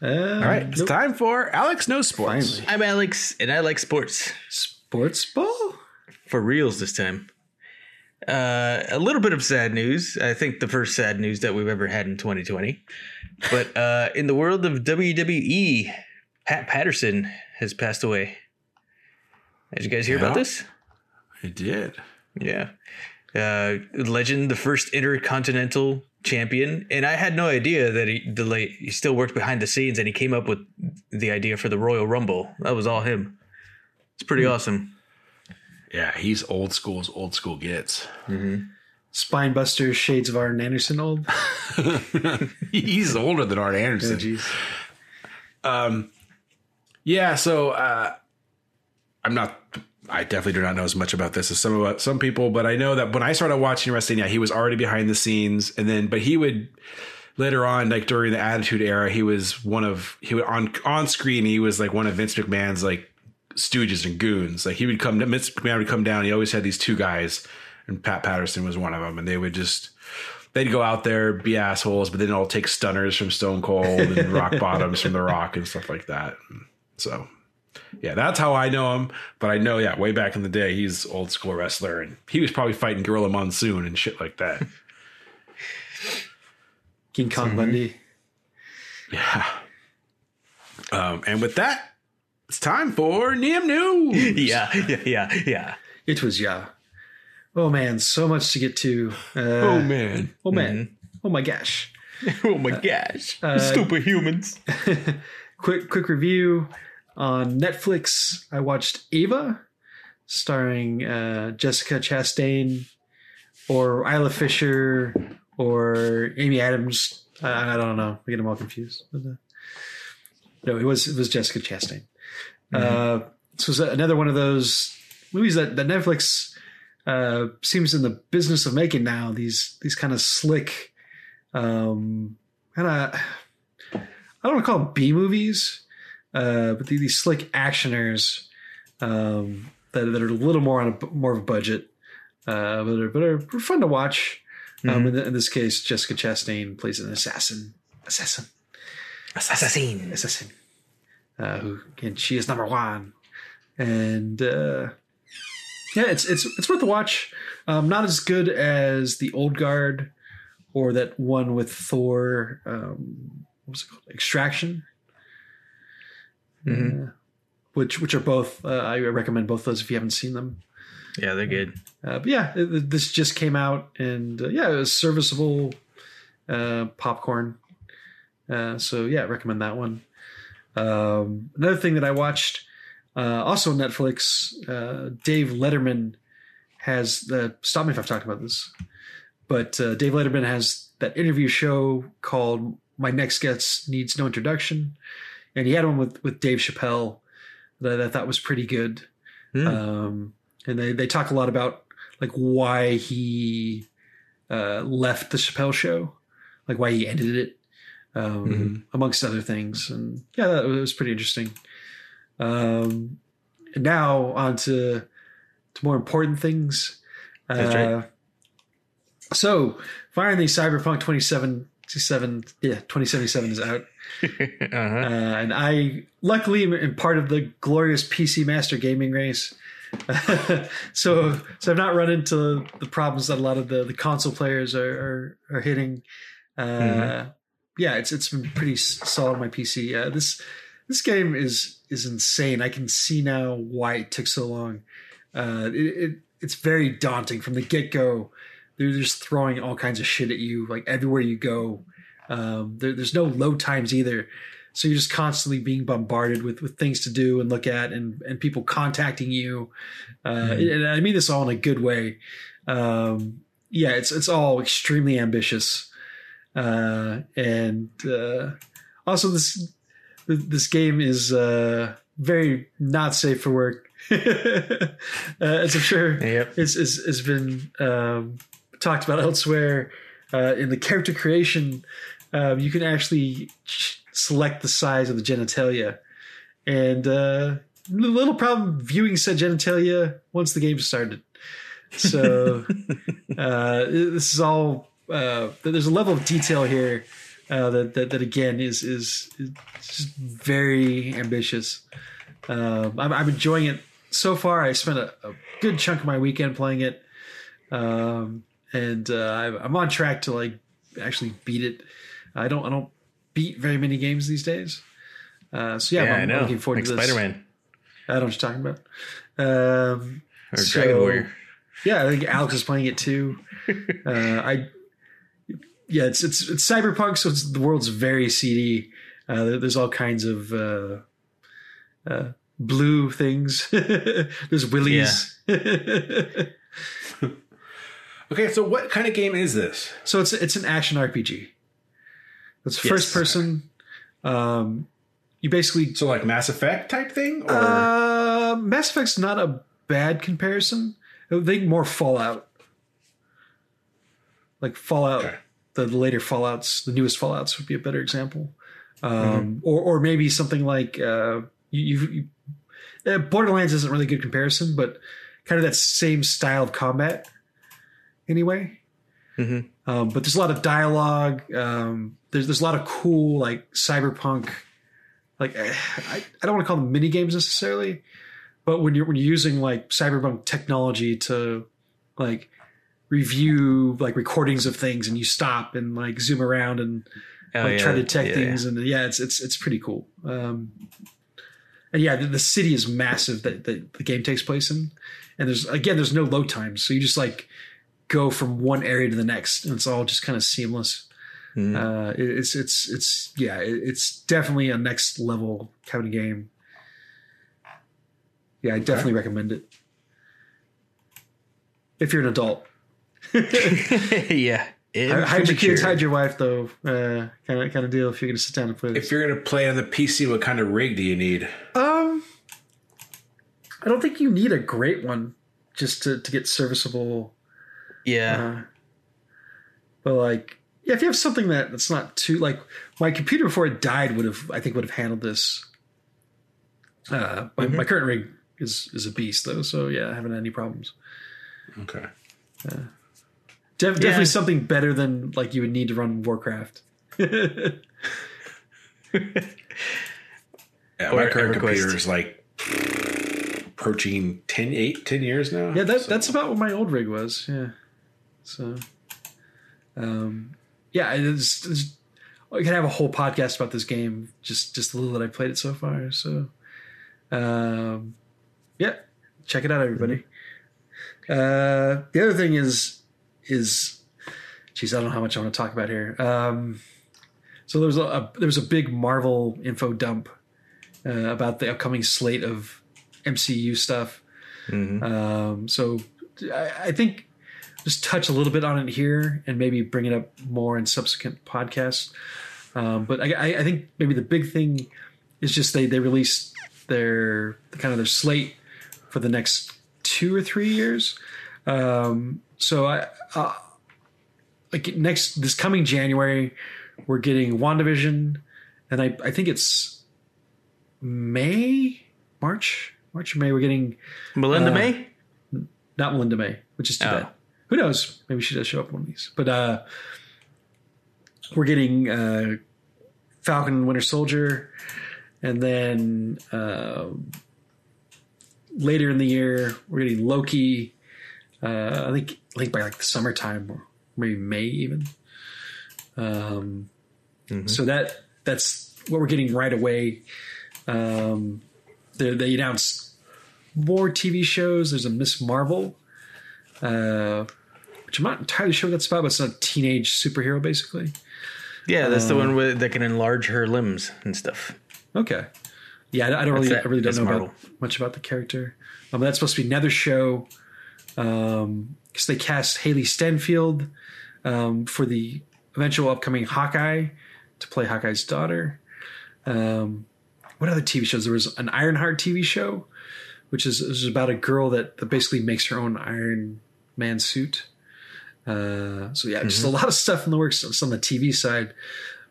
Uh, All right. It's nope. time for Alex No Sports. Finally. I'm Alex, and I like sports. Sports ball? For reals this time. Uh, a little bit of sad news. I think the first sad news that we've ever had in 2020. But uh, in the world of WWE, Pat Patterson has passed away. Did you guys hear about this? I did. Yeah. Uh, legend, the first intercontinental champion. And I had no idea that he, the, like, he still worked behind the scenes and he came up with the idea for the Royal Rumble. That was all him. It's pretty awesome. Yeah, he's old school as old school gets. Spine Buster, Shades of Arn Anderson old. he's older than Art Oh, Anderson. jeez. Yeah, so uh, I'm not I definitely do not know as much about this as some of some people, but I know that when I started watching wrestling, yeah, he was already behind the scenes, and then but he would later on, like during the Attitude Era, he was one of he would on on screen he was like one of Vince McMahon's like stooges and goons. Like he would come, Vince McMahon would come down. He always had these two guys, and Pat Patterson was one of them, and they would just they'd go out there be assholes, but then all take stunners from Stone Cold and rock bottoms from The Rock and stuff like that. So yeah, that's how I know him. But I know, yeah, way back in the day, he's old school wrestler, and he was probably fighting Gorilla Monsoon and shit like that. King Kong Bundy. yeah. Um, and with that, it's time for Neum News. Yeah, yeah, yeah, yeah. It was yeah. Oh man, so much to get to. Uh, Oh man. Oh man. Oh my gosh. Oh my gosh. uh, Stupid humans. quick quick review on Netflix. I watched Ava, starring uh, Jessica Chastain, or Isla Fisher, or Amy Adams. I, I don't know. I get them all confused. But, uh, no, it was it was Jessica Chastain. Uh, this was another one of those movies that, that Netflix uh, seems in the business of making now. These these kind of slick, um, kind of I don't want to call them B movies, uh, but these, these slick actioners um, that, that are a little more on a more of a budget, uh, but, are, but are fun to watch. Um, in, th- in this case, Jessica Chastain plays an assassin, assassin, Assassin. assassin, uh, who and she is number one, and uh, yeah, it's it's it's worth a watch. Um, not as good as the Old Guard or that one with Thor. Um, what was it called? Extraction. Mhm. Uh, which which are both uh, I recommend both of those if you haven't seen them. Yeah, they're good. Uh, but yeah, it- this just came out, and uh, yeah, it was serviceable uh, popcorn. Uh, so yeah, recommend that one. Um, another thing that I watched, uh, also on Netflix, uh, Dave Letterman has the. Stop me if I've talked about this, but uh, Dave Letterman has that interview show called "My Next Guest Needs No Introduction," and he had one with with Dave Chappelle that I thought was pretty good. Hmm. Um, and they they talk a lot about like why he uh, left the Chappelle show, like why he ended it, um, Mhm. amongst other things. And yeah, that was pretty interesting. Um, and now on to, to more important things. That's Uh, right. So finally, Cyberpunk 2077, yeah, 2077 is out. uh-huh. Uh, and I luckily am- part of the glorious PC Master gaming race. so so I've not run into the problems that a lot of the, the console players are are, are hitting. Uh, Mhm. Yeah, it's it's been pretty solid on my PC. Uh, this this game is is insane. I can see now why it took so long. Uh, it, it it's very daunting from the get go. They're just throwing all kinds of shit at you, like everywhere you go. Um, there, there's no load times either, so you're just constantly being bombarded with with things to do and look at, and and people contacting you. Uh, And I mean this all in a good way. Um, yeah, it's it's all extremely ambitious, uh, and uh, also this this game is uh, very not safe for work. uh, as I'm sure Yep. is is has been um, talked about elsewhere uh, in the character creation. Um, you can actually select the size of the genitalia, and uh, a little problem viewing said genitalia once the game started. So uh, this is all. Uh, there's a level of detail here uh, that, that that again is is, is just very ambitious. Um, I'm, I'm enjoying it so far. I spent a, a good chunk of my weekend playing it, um, and uh, I'm on track to like actually beat it. I don't I don't beat very many games these days. Uh, so yeah, Yeah, I'm, I I'm looking forward like to this. Spider Man I don't know what you're talking about. Um, or So- Dragon Warrior. yeah, I think Alex is playing it too. Uh, I yeah, it's it's it's cyberpunk, so it's the world's very seedy. Uh, there's all kinds of uh, uh, blue things. there's willies. Okay, so what kind of game is this? so it's it's an action RPG. It's Yes. first person. Um, you basically So like Mass Effect type thing, or Uh, Mass Effect's not a bad comparison. I think more Fallout, like Fallout, Okay. the later Fallout's, the newest Fallout's would be a better example, um, or or maybe something like uh, you. you, uh, Borderlands isn't really a good comparison, but kind of that same style of combat, anyway. Mhm. Um, but there's a lot of dialogue. Um, there's there's a lot of cool like cyberpunk, like eh, I, I don't want to call them mini games necessarily, but when you're when you're using like cyberpunk technology to like review like recordings of things and you stop and like zoom around and Oh, like yeah, try to detect yeah, things and yeah it's it's it's pretty cool. Um and yeah the, the city is massive that, that the game takes place in. And there's again there's no load times. So you just like go from one area to the next and it's all just kind of seamless Mhm. uh it- it's it's it's yeah it- it's definitely a next level kind of game yeah i definitely recommend it if you're an adult yeah. Hide- hide your kids, hide your wife, though. Uh, kind of, kind of deal. If you're going to sit down and play this, If you're gonna play on the PC, what kind of rig do you need? um, I don't think you need a great one just to to get serviceable. Yeah. Uh, but like, yeah, if you have something that that's not too like my computer before it died would have, I think, would have handled this. Uh, my, my current rig is is a beast though, so yeah, I haven't had any problems. Okay. Def- Definitely Yeah. something better than like you would need to run Warcraft. Yeah, my current EverQuest. computer is like approaching 10, 8, 10 years now. Yeah, that, So- that's about what my old rig was. Yeah. So, um, yeah, it's, it's, I can have a whole podcast about this game. Just just the little that I played it so far. So, um, yeah, check it out, everybody. Uh, the other thing is is, geez, I don't know how much I want to talk about here. Um, so there was a, a there was a big Marvel info dump uh, about the upcoming slate of MCU stuff. Mhm. Um, so I, I think just touch a little bit on it here and maybe bring it up more in subsequent podcasts. Um, but I, I, I think maybe the big thing is just they they released their kind of their slate for the next two or three years. Um, so I uh, like next this coming January we're getting WandaVision, and I I think it's May March March or May we're getting Melinda uh, May? not Melinda May, which is too Oh. bad. Who knows? Maybe she does show up one of these. But uh, we're getting uh, Falcon and Winter Soldier, and then uh, later in the year we're getting Loki. Uh, I think I think by like the summertime or maybe May even. Um, So that that's what we're getting right away. Um, they, they announced more TV shows. There's a Miss Marvel, uh, which I'm not entirely sure what that's about, but it's a teenage superhero, basically. Yeah, that's uh, the one with, that can enlarge her limbs and stuff. Okay. Yeah, I, I don't really, that. I really don't know about, much about the character. Um, that's supposed to be another show because they cast Hailee Steinfeld um, for the eventual upcoming Hawkeye to play Hawkeye's daughter. Um, what other TV shows? There was an Ironheart TV show, which is, is about a girl that, that basically makes her own Iron Man suit. Uh, so yeah, just a lot of stuff in the works. It's on the TV side,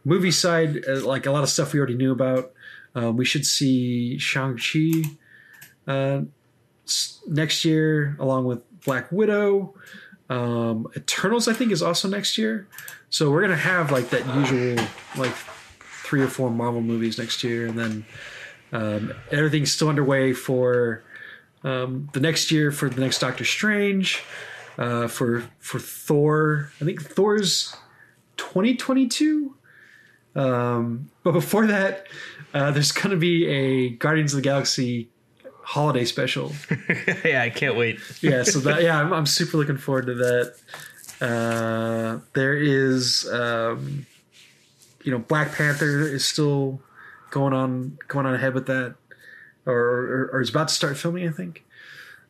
movie side, uh, like a lot of stuff we already knew about. Uh, we should see Shang Chi uh, next year, along with Black Widow. Um, Eternals, I think, is also next year. So we're gonna have like that usual like three or four Marvel movies next year, and then um, everything's still underway for um, the next year for the next Doctor Strange, uh, for for Thor. I think Thor's 2022. Um, but before that, uh, there's going to be a Guardians of the Galaxy holiday special. yeah, I can't wait. Yeah, so that yeah, I'm, I'm super looking forward to that. Uh, there is, um, you know, Black Panther is still going on going on ahead with that, or or, or is about to start filming. I think.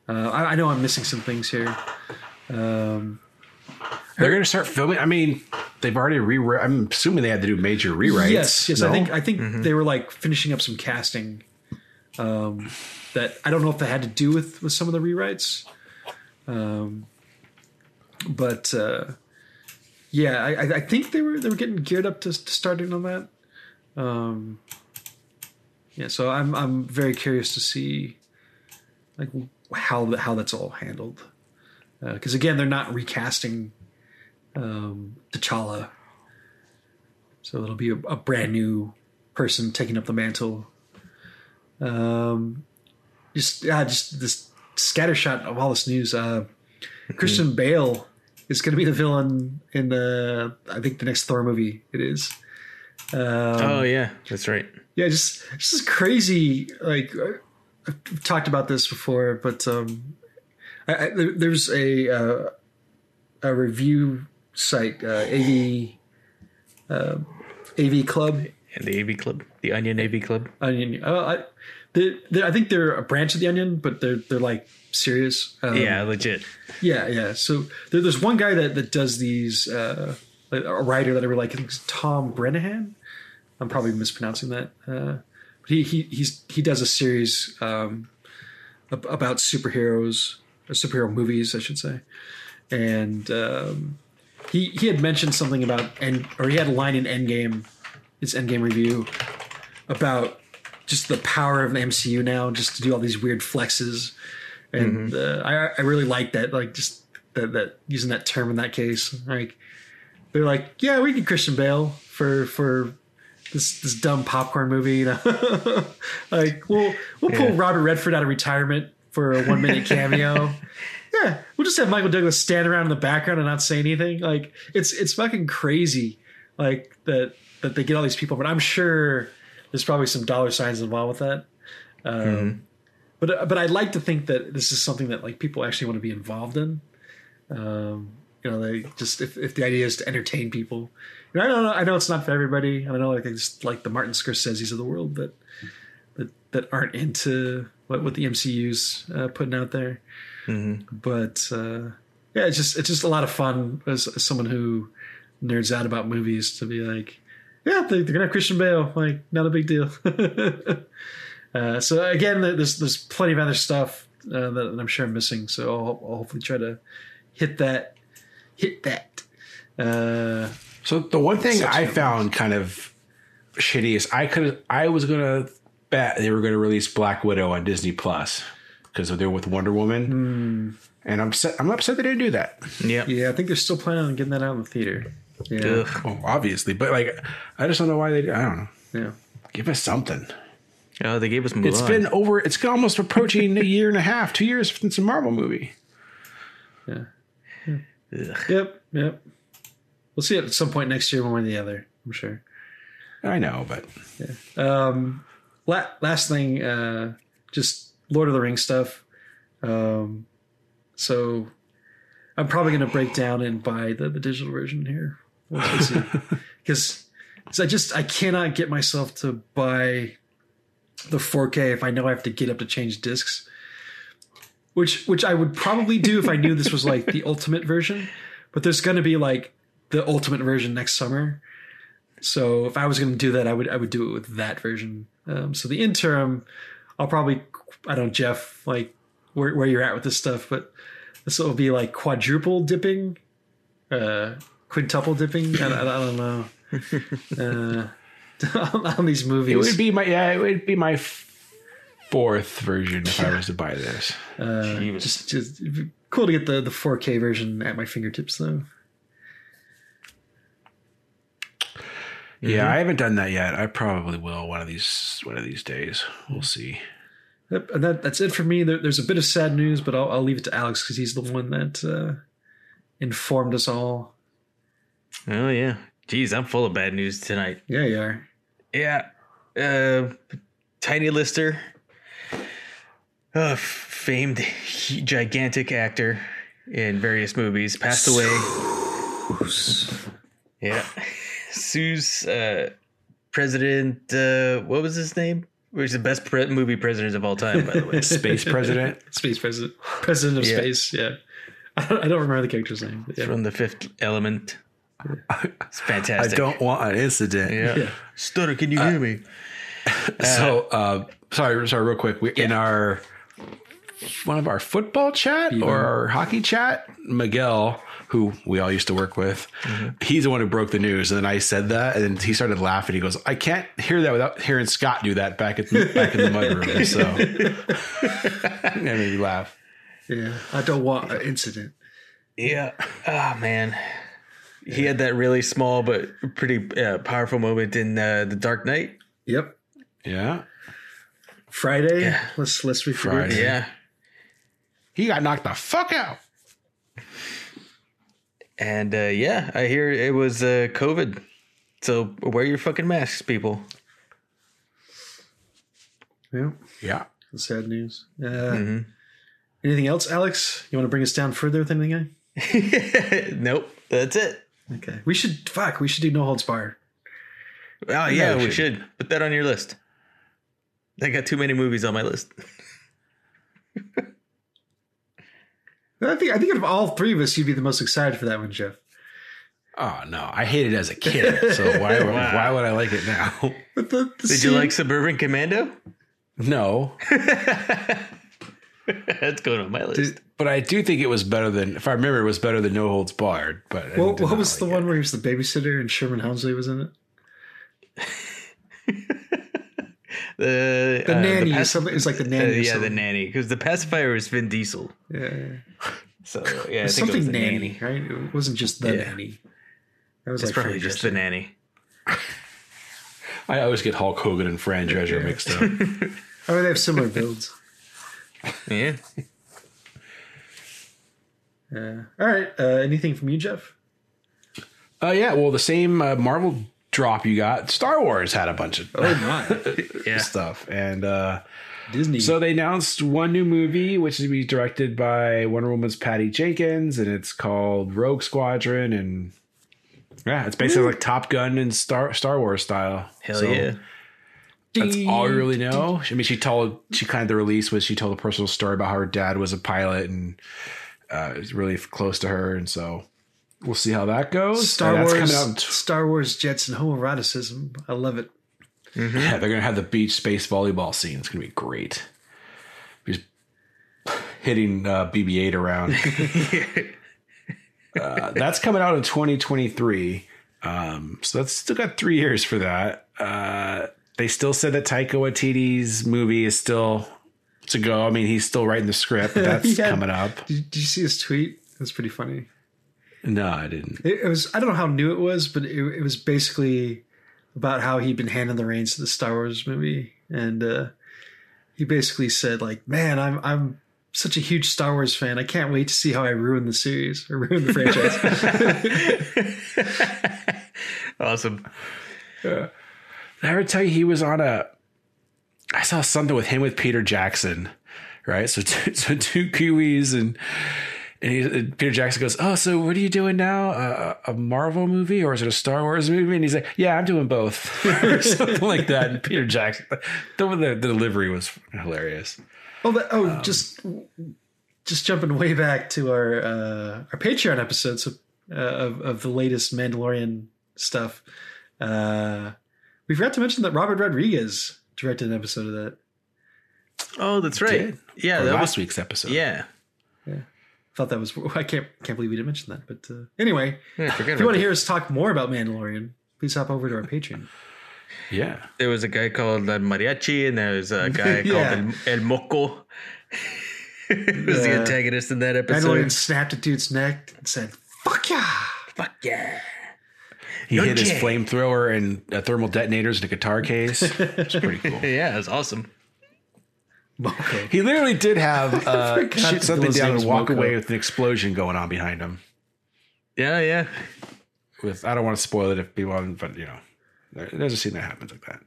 Uh, I, I know I'm missing some things here. Um, They're going to start filming. I mean, they've already rewritten. I'm assuming they had to do major rewrites. Yes, yes. I think I think they were like finishing up some casting um, that I don't know if that had to do with with some of the rewrites. Um, but uh, yeah, I, I- I think they were they were getting geared up to, to starting on that. Um, yeah, so I'm I'm very curious to see like how how that's all handled because again they're not recasting um, T'Challa, so it'll be a, a brand new person taking up the mantle. Um, just yeah, just this scattershot of all this news. Uh, Christian Bale is going to be the villain in the I think the next Thor movie. It is. Um, oh yeah, that's right. yeah, just this is crazy. Like I- I've talked about this before, but um, I, I, there- there's a uh, a review site, uh, AV uh, AV Club. And the AV Club, the Onion AV Club. Onion. Uh, I, I think they're a branch of the Onion, but they're they're like serious. Um, yeah, legit. yeah, yeah. So there, there's one guy that that does these. Uh, a writer that I really like. I think it's Tom Brennahan. I'm probably mispronouncing that. Uh, but he he he's he does a series um, ab- about superheroes, superhero movies, I should say. And um, he he had mentioned something about end, or he had a line in Endgame, his Endgame review, about just the power of the MCU now, just to do all these weird flexes, and uh, I I really like that, like just that that using that term in that case, like they're like, yeah, we need Christian Bale for for this this dumb popcorn movie, you know, like we'll we'll pull Yeah. Robert Redford out of retirement for a one minute cameo. yeah, we'll just have Michael Douglas stand around in the background and not say anything. Like it's it's fucking crazy, like that that they get all these people. But I'm sure there's probably some dollar signs involved with that. Um, But but I'd like to think that this is something that like people actually want to be involved in. Um, you know, they just if, if the idea is to entertain people. You know, I know I know it's not for everybody, and I know like it's like the Martin Scorsese's of the world that that that aren't into what what the MCU's uh, putting out there. But uh, yeah, it's just it's just a lot of fun as, as someone who nerds out about movies to be like, yeah, they, they're gonna have Christian Bale, like not a big deal. uh, so again, there's there's plenty of other stuff uh, that I'm sure I'm missing. So I'll, I'll hopefully try to hit that hit that. Uh, So the one thing I found kind of shitty is I could I was gonna bet they were gonna release Black Widow on Disney Plus because they're with Wonder Woman, and I'm upset. I'm upset they didn't do that. Yeah. yeah, I think they're still planning on getting that out in the theater. Yeah, Ugh. Oh, obviously, but like I just don't know why they. I don't know. yeah. Give us something. Oh, they gave us Mulan. It's been over. It's almost approaching a year and a half, two years since a Marvel movie. Yeah. Ugh. Yep. Yep. We'll see it at some point next year, one way or the other. I'm sure. I know, but yeah. Um, la- last thing, uh, just Lord of the Rings stuff. Um, so I'm probably going to break down and buy the, the digital version here once we see, because I just I cannot get myself to buy the 4K if I know I have to get up to change discs. Which which I would probably do if I knew this was like the ultimate version, but there's going to be like the ultimate version next summer. So if I was going to do that, I would I would do it with that version. Um, so the interim, I'll probably I don't know, Jeff like where where you're at with this stuff, but this will be like quadruple dipping, uh, quintuple dipping. I, I, I don't know. Uh, on, on these movies, it would be my yeah, it would be my fourth version if I was to buy this. uh, Jeez. just just cool to get the the 4K version at my fingertips though. Yeah, I haven't done that yet. I probably will one of these one of these days. We'll see. And that, that's it for me. There, there's a bit of sad news, but I'll, I'll leave it to Alex because he's the one that uh, informed us all. Oh yeah. Jeez, I'm full of bad news tonight. Yeah, you are. Yeah. Uh, Tiny Lister, uh, famed gigantic actor in various movies, passed away. Yeah. Zeus uh, president, uh, what was his name? He's the best pre- movie president of all time, by the way. Space president. Space president, president of Yeah. space. Yeah, I don't, I don't remember the character's name. Yeah. From the fifth element. It's fantastic. I don't want an incident. Yeah. Yeah. Staedert, can you hear me? So uh, sorry, sorry, real quick. We, In our one of our football chat or our hockey chat, Miguel, who we all used to work with, he's the one who broke the news. And then I said that, and he started laughing. He goes, "I can't hear that without hearing Scott do that back at back in the mudroom." So that made me laugh. Yeah, I don't want an incident. Yeah. Oh man. He had that really small but pretty uh, powerful moment in uh, the Dark Knight. Yep. Yeah, Friday. Let's let's refigure. Friday. Yeah. he got knocked the fuck out. And uh, yeah, I hear it was uh, COVID. So wear your fucking masks, people. Yeah. Yeah. Sad news. Uh, Anything else, Alex? You want to bring us down further with anything? nope, that's it. Okay. We should fuck. We should do no holds barred. Oh yeah, we we should put that on your list. I got too many movies on my list. I think I think of all three of us, you'd be the most excited for that one, Jeff. Oh no, I hated it as a kid. So why why would I like it now? But the, the Did you like Suburban Commando? No, That's going on my list. but I do think it was better than. If I remember, it was better than No Holds Barred. But I What, did what not was the like one where he was the babysitter and Sherman Hemsley was in it? The, The uh, nanny. pac- or something. It's like the uh, nanny. or yeah, the nanny. Because the pacifier is Vin Diesel. Yeah. So yeah, I think it something was the nanny, right? It wasn't just the Yeah. nanny. That was It's like probably just the nanny. I always get Hulk Hogan and Fran Drescher mixed up. Oh, they have similar builds. Yeah. Yeah. All right. Uh, anything from you, Jeff? uh, yeah, well, the same uh, Marvel drop you got, Star Wars had a bunch of Oh my, Yeah. stuff, and uh, Disney. so they announced one new movie, which is to be directed by Wonder Woman's Patty Jenkins, and it's called Rogue Squadron, and yeah, it's basically like Top Gun and Star Star Wars style. Hell So- yeah. That's all we really know. I mean, she told she kind of the release was she told a personal story about how her dad was a pilot and uh, is really close to her, and so we'll see how that goes. Star that's Wars. T- Star Wars jets and homoeroticism. I love it. yeah, they're gonna have the beach space volleyball scene. It's gonna be great. He's hitting uh, BB-8 around. uh, that's coming out in 2023. Um, so that's still got three years for that. Uh, they still said that Taika Waititi's movie is still to go. I mean, he's still writing the script, but that's Yeah. coming up. Did, did you see his tweet? Was pretty funny. No, I didn't. It, it was. I don't know how new it was, but it, it was basically about how he'd been handing the reins to the Star Wars movie, and uh, he basically said, "Like, man, I'm I'm such a huge Star Wars fan. I can't wait to see how I ruin the series or ruin the franchise." Awesome. Did I ever tell you he was on a? I saw something with him with Peter Jackson, right? So two, so two Kiwis and and, he, and Peter Jackson goes, "Oh, so what are you doing now? Uh, a Marvel movie or is it a Star Wars movie?" And he's like, "Yeah, I'm doing both, or something like that." And Peter Jackson, the, the delivery was hilarious. oh, that, oh, just just jumping way back to our uh, our Patreon episodes of, uh, of of the latest Mandalorian stuff. Uh, we forgot to mention that Robert Rodriguez directed an episode of that. Oh, that's right. Yeah, Or that last was week's episode. yeah. Thought that was I can't can't believe we didn't mention that. But uh, anyway, Yeah, if you want to hear us talk more about Mandalorian, please hop over to our Patreon. yeah. There was a guy called uh, Mariachi, and there was a guy Yeah. called El, El Moco. Who was the Yeah. antagonist in that episode? Mandalorian snapped a dude's neck and said, "Fuck yeah!" Fuck yeah. He Yo, hid his flamethrower and uh, thermal detonators in a guitar case. It's pretty cool. Yeah, it was awesome. Moko. He literally did have uh, shoot something his down and walk Moko. away with an explosion going on behind him. Yeah, yeah. With I don't want to spoil it if people haven't, but you know, there, there's a scene that happens like that.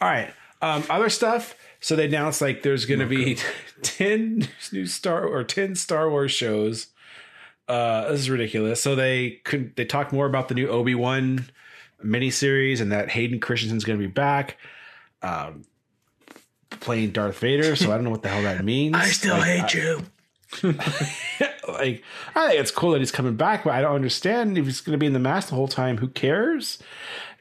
All right, um, other stuff. So they announced like there's going to be ten new Star or ten Star Wars shows. Uh, this is ridiculous. So they could they talked more about the new Obi Wan miniseries and that Hayden Christensen's going to be back. Um, playing Darth Vader, so I don't know what the hell that means. I still Like, hate you. like I think it's cool that he's coming back, but I don't understand if he's going to be in the mask the whole time. Who cares?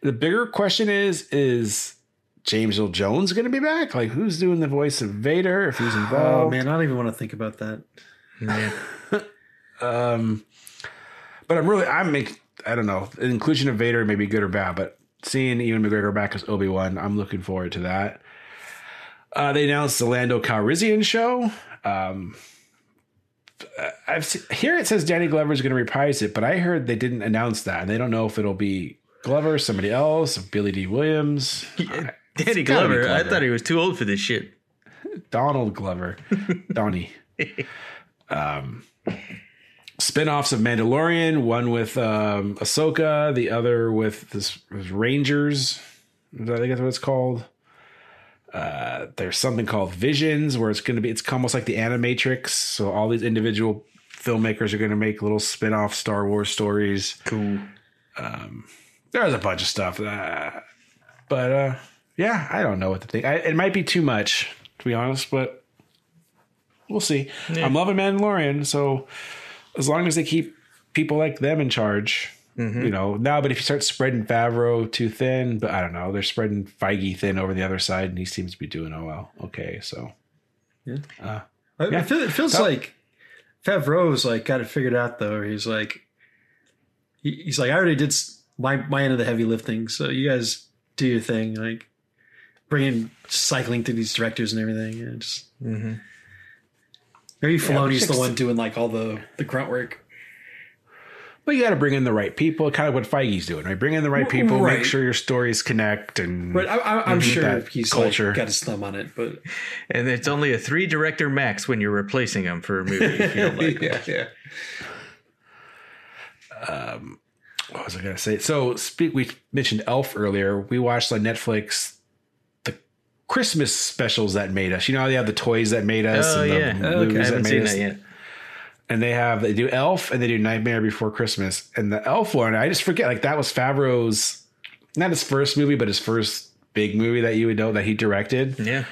The bigger question is: is James Earl Jones going to be back? Like, who's doing the voice of Vader if he's Oh involved? man, I don't even want to think about that. Yeah. Um, but I'm really, I'm, ex- I don't know, the inclusion of Vader may be good or bad, but seeing Ewan McGregor back as Obi Wan, I'm looking forward to that. Uh, they announced the Lando Calrissian show. Um, I've se- here it says Danny Glover is going to reprise it, but I heard they didn't announce that, and they don't know if it'll be Glover, somebody else, Billy Dee Williams, Danny gotta Glover, I thought he was too old for this shit. Donald Glover, Donnie. Um, spin-offs of Mandalorian, one with um, Ahsoka, the other with this was Rangers. I think that's what it's called. Uh, there's something called Visions, where it's going to be. It's almost like the Animatrix. So all these individual filmmakers are going to make little spin-off Star Wars stories. Cool. Um, There's a bunch of stuff, uh, but uh, yeah, I don't know what to think. I, it might be too much, to be honest, but we'll see. I'm loving Mandalorian, so as long as they keep people like them in charge, you know. Now, but if you start spreading Favreau too thin, but I don't know, they're spreading Feige thin over the other side, and he seems to be doing oh well. Okay, so I, Yeah. I feel, it feels That- like Favreau's like got it figured out though. He's like, he, he's like, I already did my my end of the heavy lifting, so you guys do your thing. Like, bringing cycling through these directors and everything. And just Mm-hmm. maybe Filoni's but the one doing like all the the grunt work. But you got to bring in the right people, kind of what Feige's doing, right? Bring in the right people, Right. make sure your stories connect, and But I, I, I'm mhm. sure That he's culture. like got his thumb on it. But And it's only a three director max when you're replacing him for a movie. If you don't like him. yeah, yeah. Um, what was I going to say? So, speak. We mentioned Elf earlier. We watched on Netflix the Christmas specials that made us. You know, how they have the toys that made us. Oh and the yeah, movies okay. I that haven't made seen us. that yet. And they have they do Elf and they do Nightmare Before Christmas. And the Elf one, I just forget. Like that was Favreau's, not his first movie, but his first big movie that you would know that he directed. Yeah,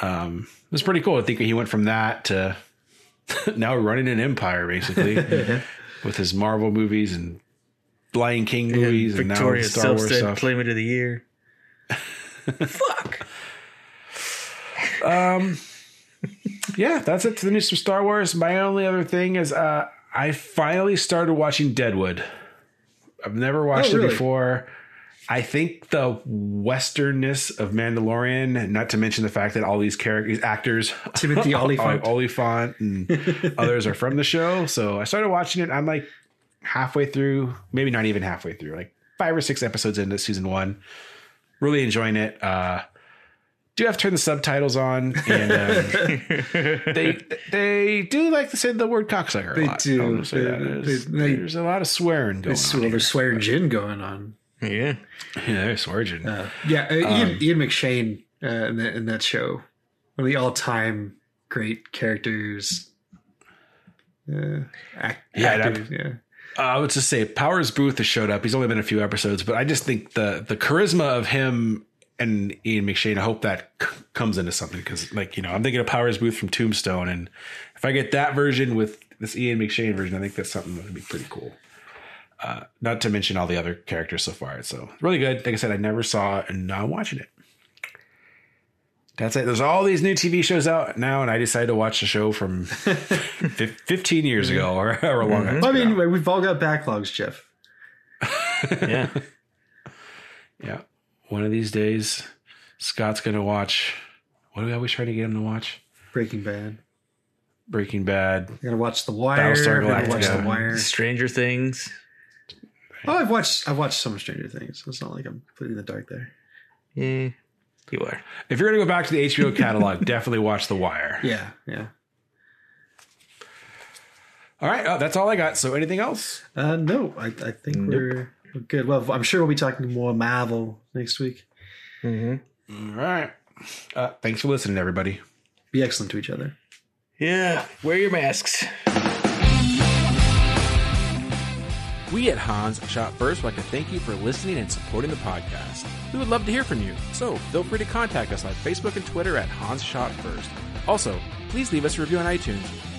Um, it was pretty cool. I think he went from that to now running an empire basically with his Marvel movies and Lion King movies and, now Victoria's Star Wars stuff. Playmate of the Year. Fuck. Yeah, that's it for the news from Star Wars. My only other thing is uh, I finally started watching Deadwood. I've never watched Oh, it before. I think the westernness of Mandalorian, not to mention the fact that all these characters, actors, Timothy Olyphant. Olyphant, and others are from the show. So I started watching it. I'm like halfway through, maybe not even halfway through, like five or six episodes into season one. Really enjoying it. Uh, do have to turn the subtitles on, and um, they they do like to say the word cocksucker. They a lot. do. I'm that. They- There's, they- there's a lot of swearing going on. well, there's swearing gin going on. Yeah. Yeah, there's swearing. Uh, yeah, uh, Ian, Ian McShane uh, in, that, in that show, one of the all-time great characters. Uh, act, Yeah, and actors, yeah. Uh, I would just say Powers Boothe has showed up. He's only been a few episodes, but I just think the the charisma of him and Ian McShane. I hope that c- comes into something because, like you know, I'm thinking of Powers Boothe from Tombstone, and if I get that version with this Ian McShane version, I think that's something that would be pretty cool. Uh, not to mention all the other characters so far. So really good. Like I said, I never saw it, and now I'm watching it. That's it. There's all these new TV shows out now, and I decided to watch the show from fif- 15 years ago or however long. it's Well, I mean, we've all got backlogs, Jeff. Yeah. Yeah. One of these days, Scott's going to watch. What are we always trying to get him to watch? Breaking Bad. Breaking Bad. I'm gonna watch The Wire. Battlestar I'm gonna watch The Wire. Stranger Things. Oh, I've watched. I've watched some Stranger Things. It's not like I'm completely in the dark there. Yeah. You are. If you're going to go back to the HBO catalog, definitely watch The Wire. Yeah, yeah. All right. Oh, that's all I got. So anything else? Uh, no, I, I think we're, we're good. Well, I'm sure we'll be talking more Marvel next week. Mm-hmm. All right. Uh, thanks for listening, everybody. Be excellent to each other. Yeah. Wear your masks. We at Han Shot First would like to thank you for listening and supporting the podcast. We would love to hear from you, so feel free to contact us on Facebook and Twitter at Han Shot First. Also, please leave us a review on iTunes.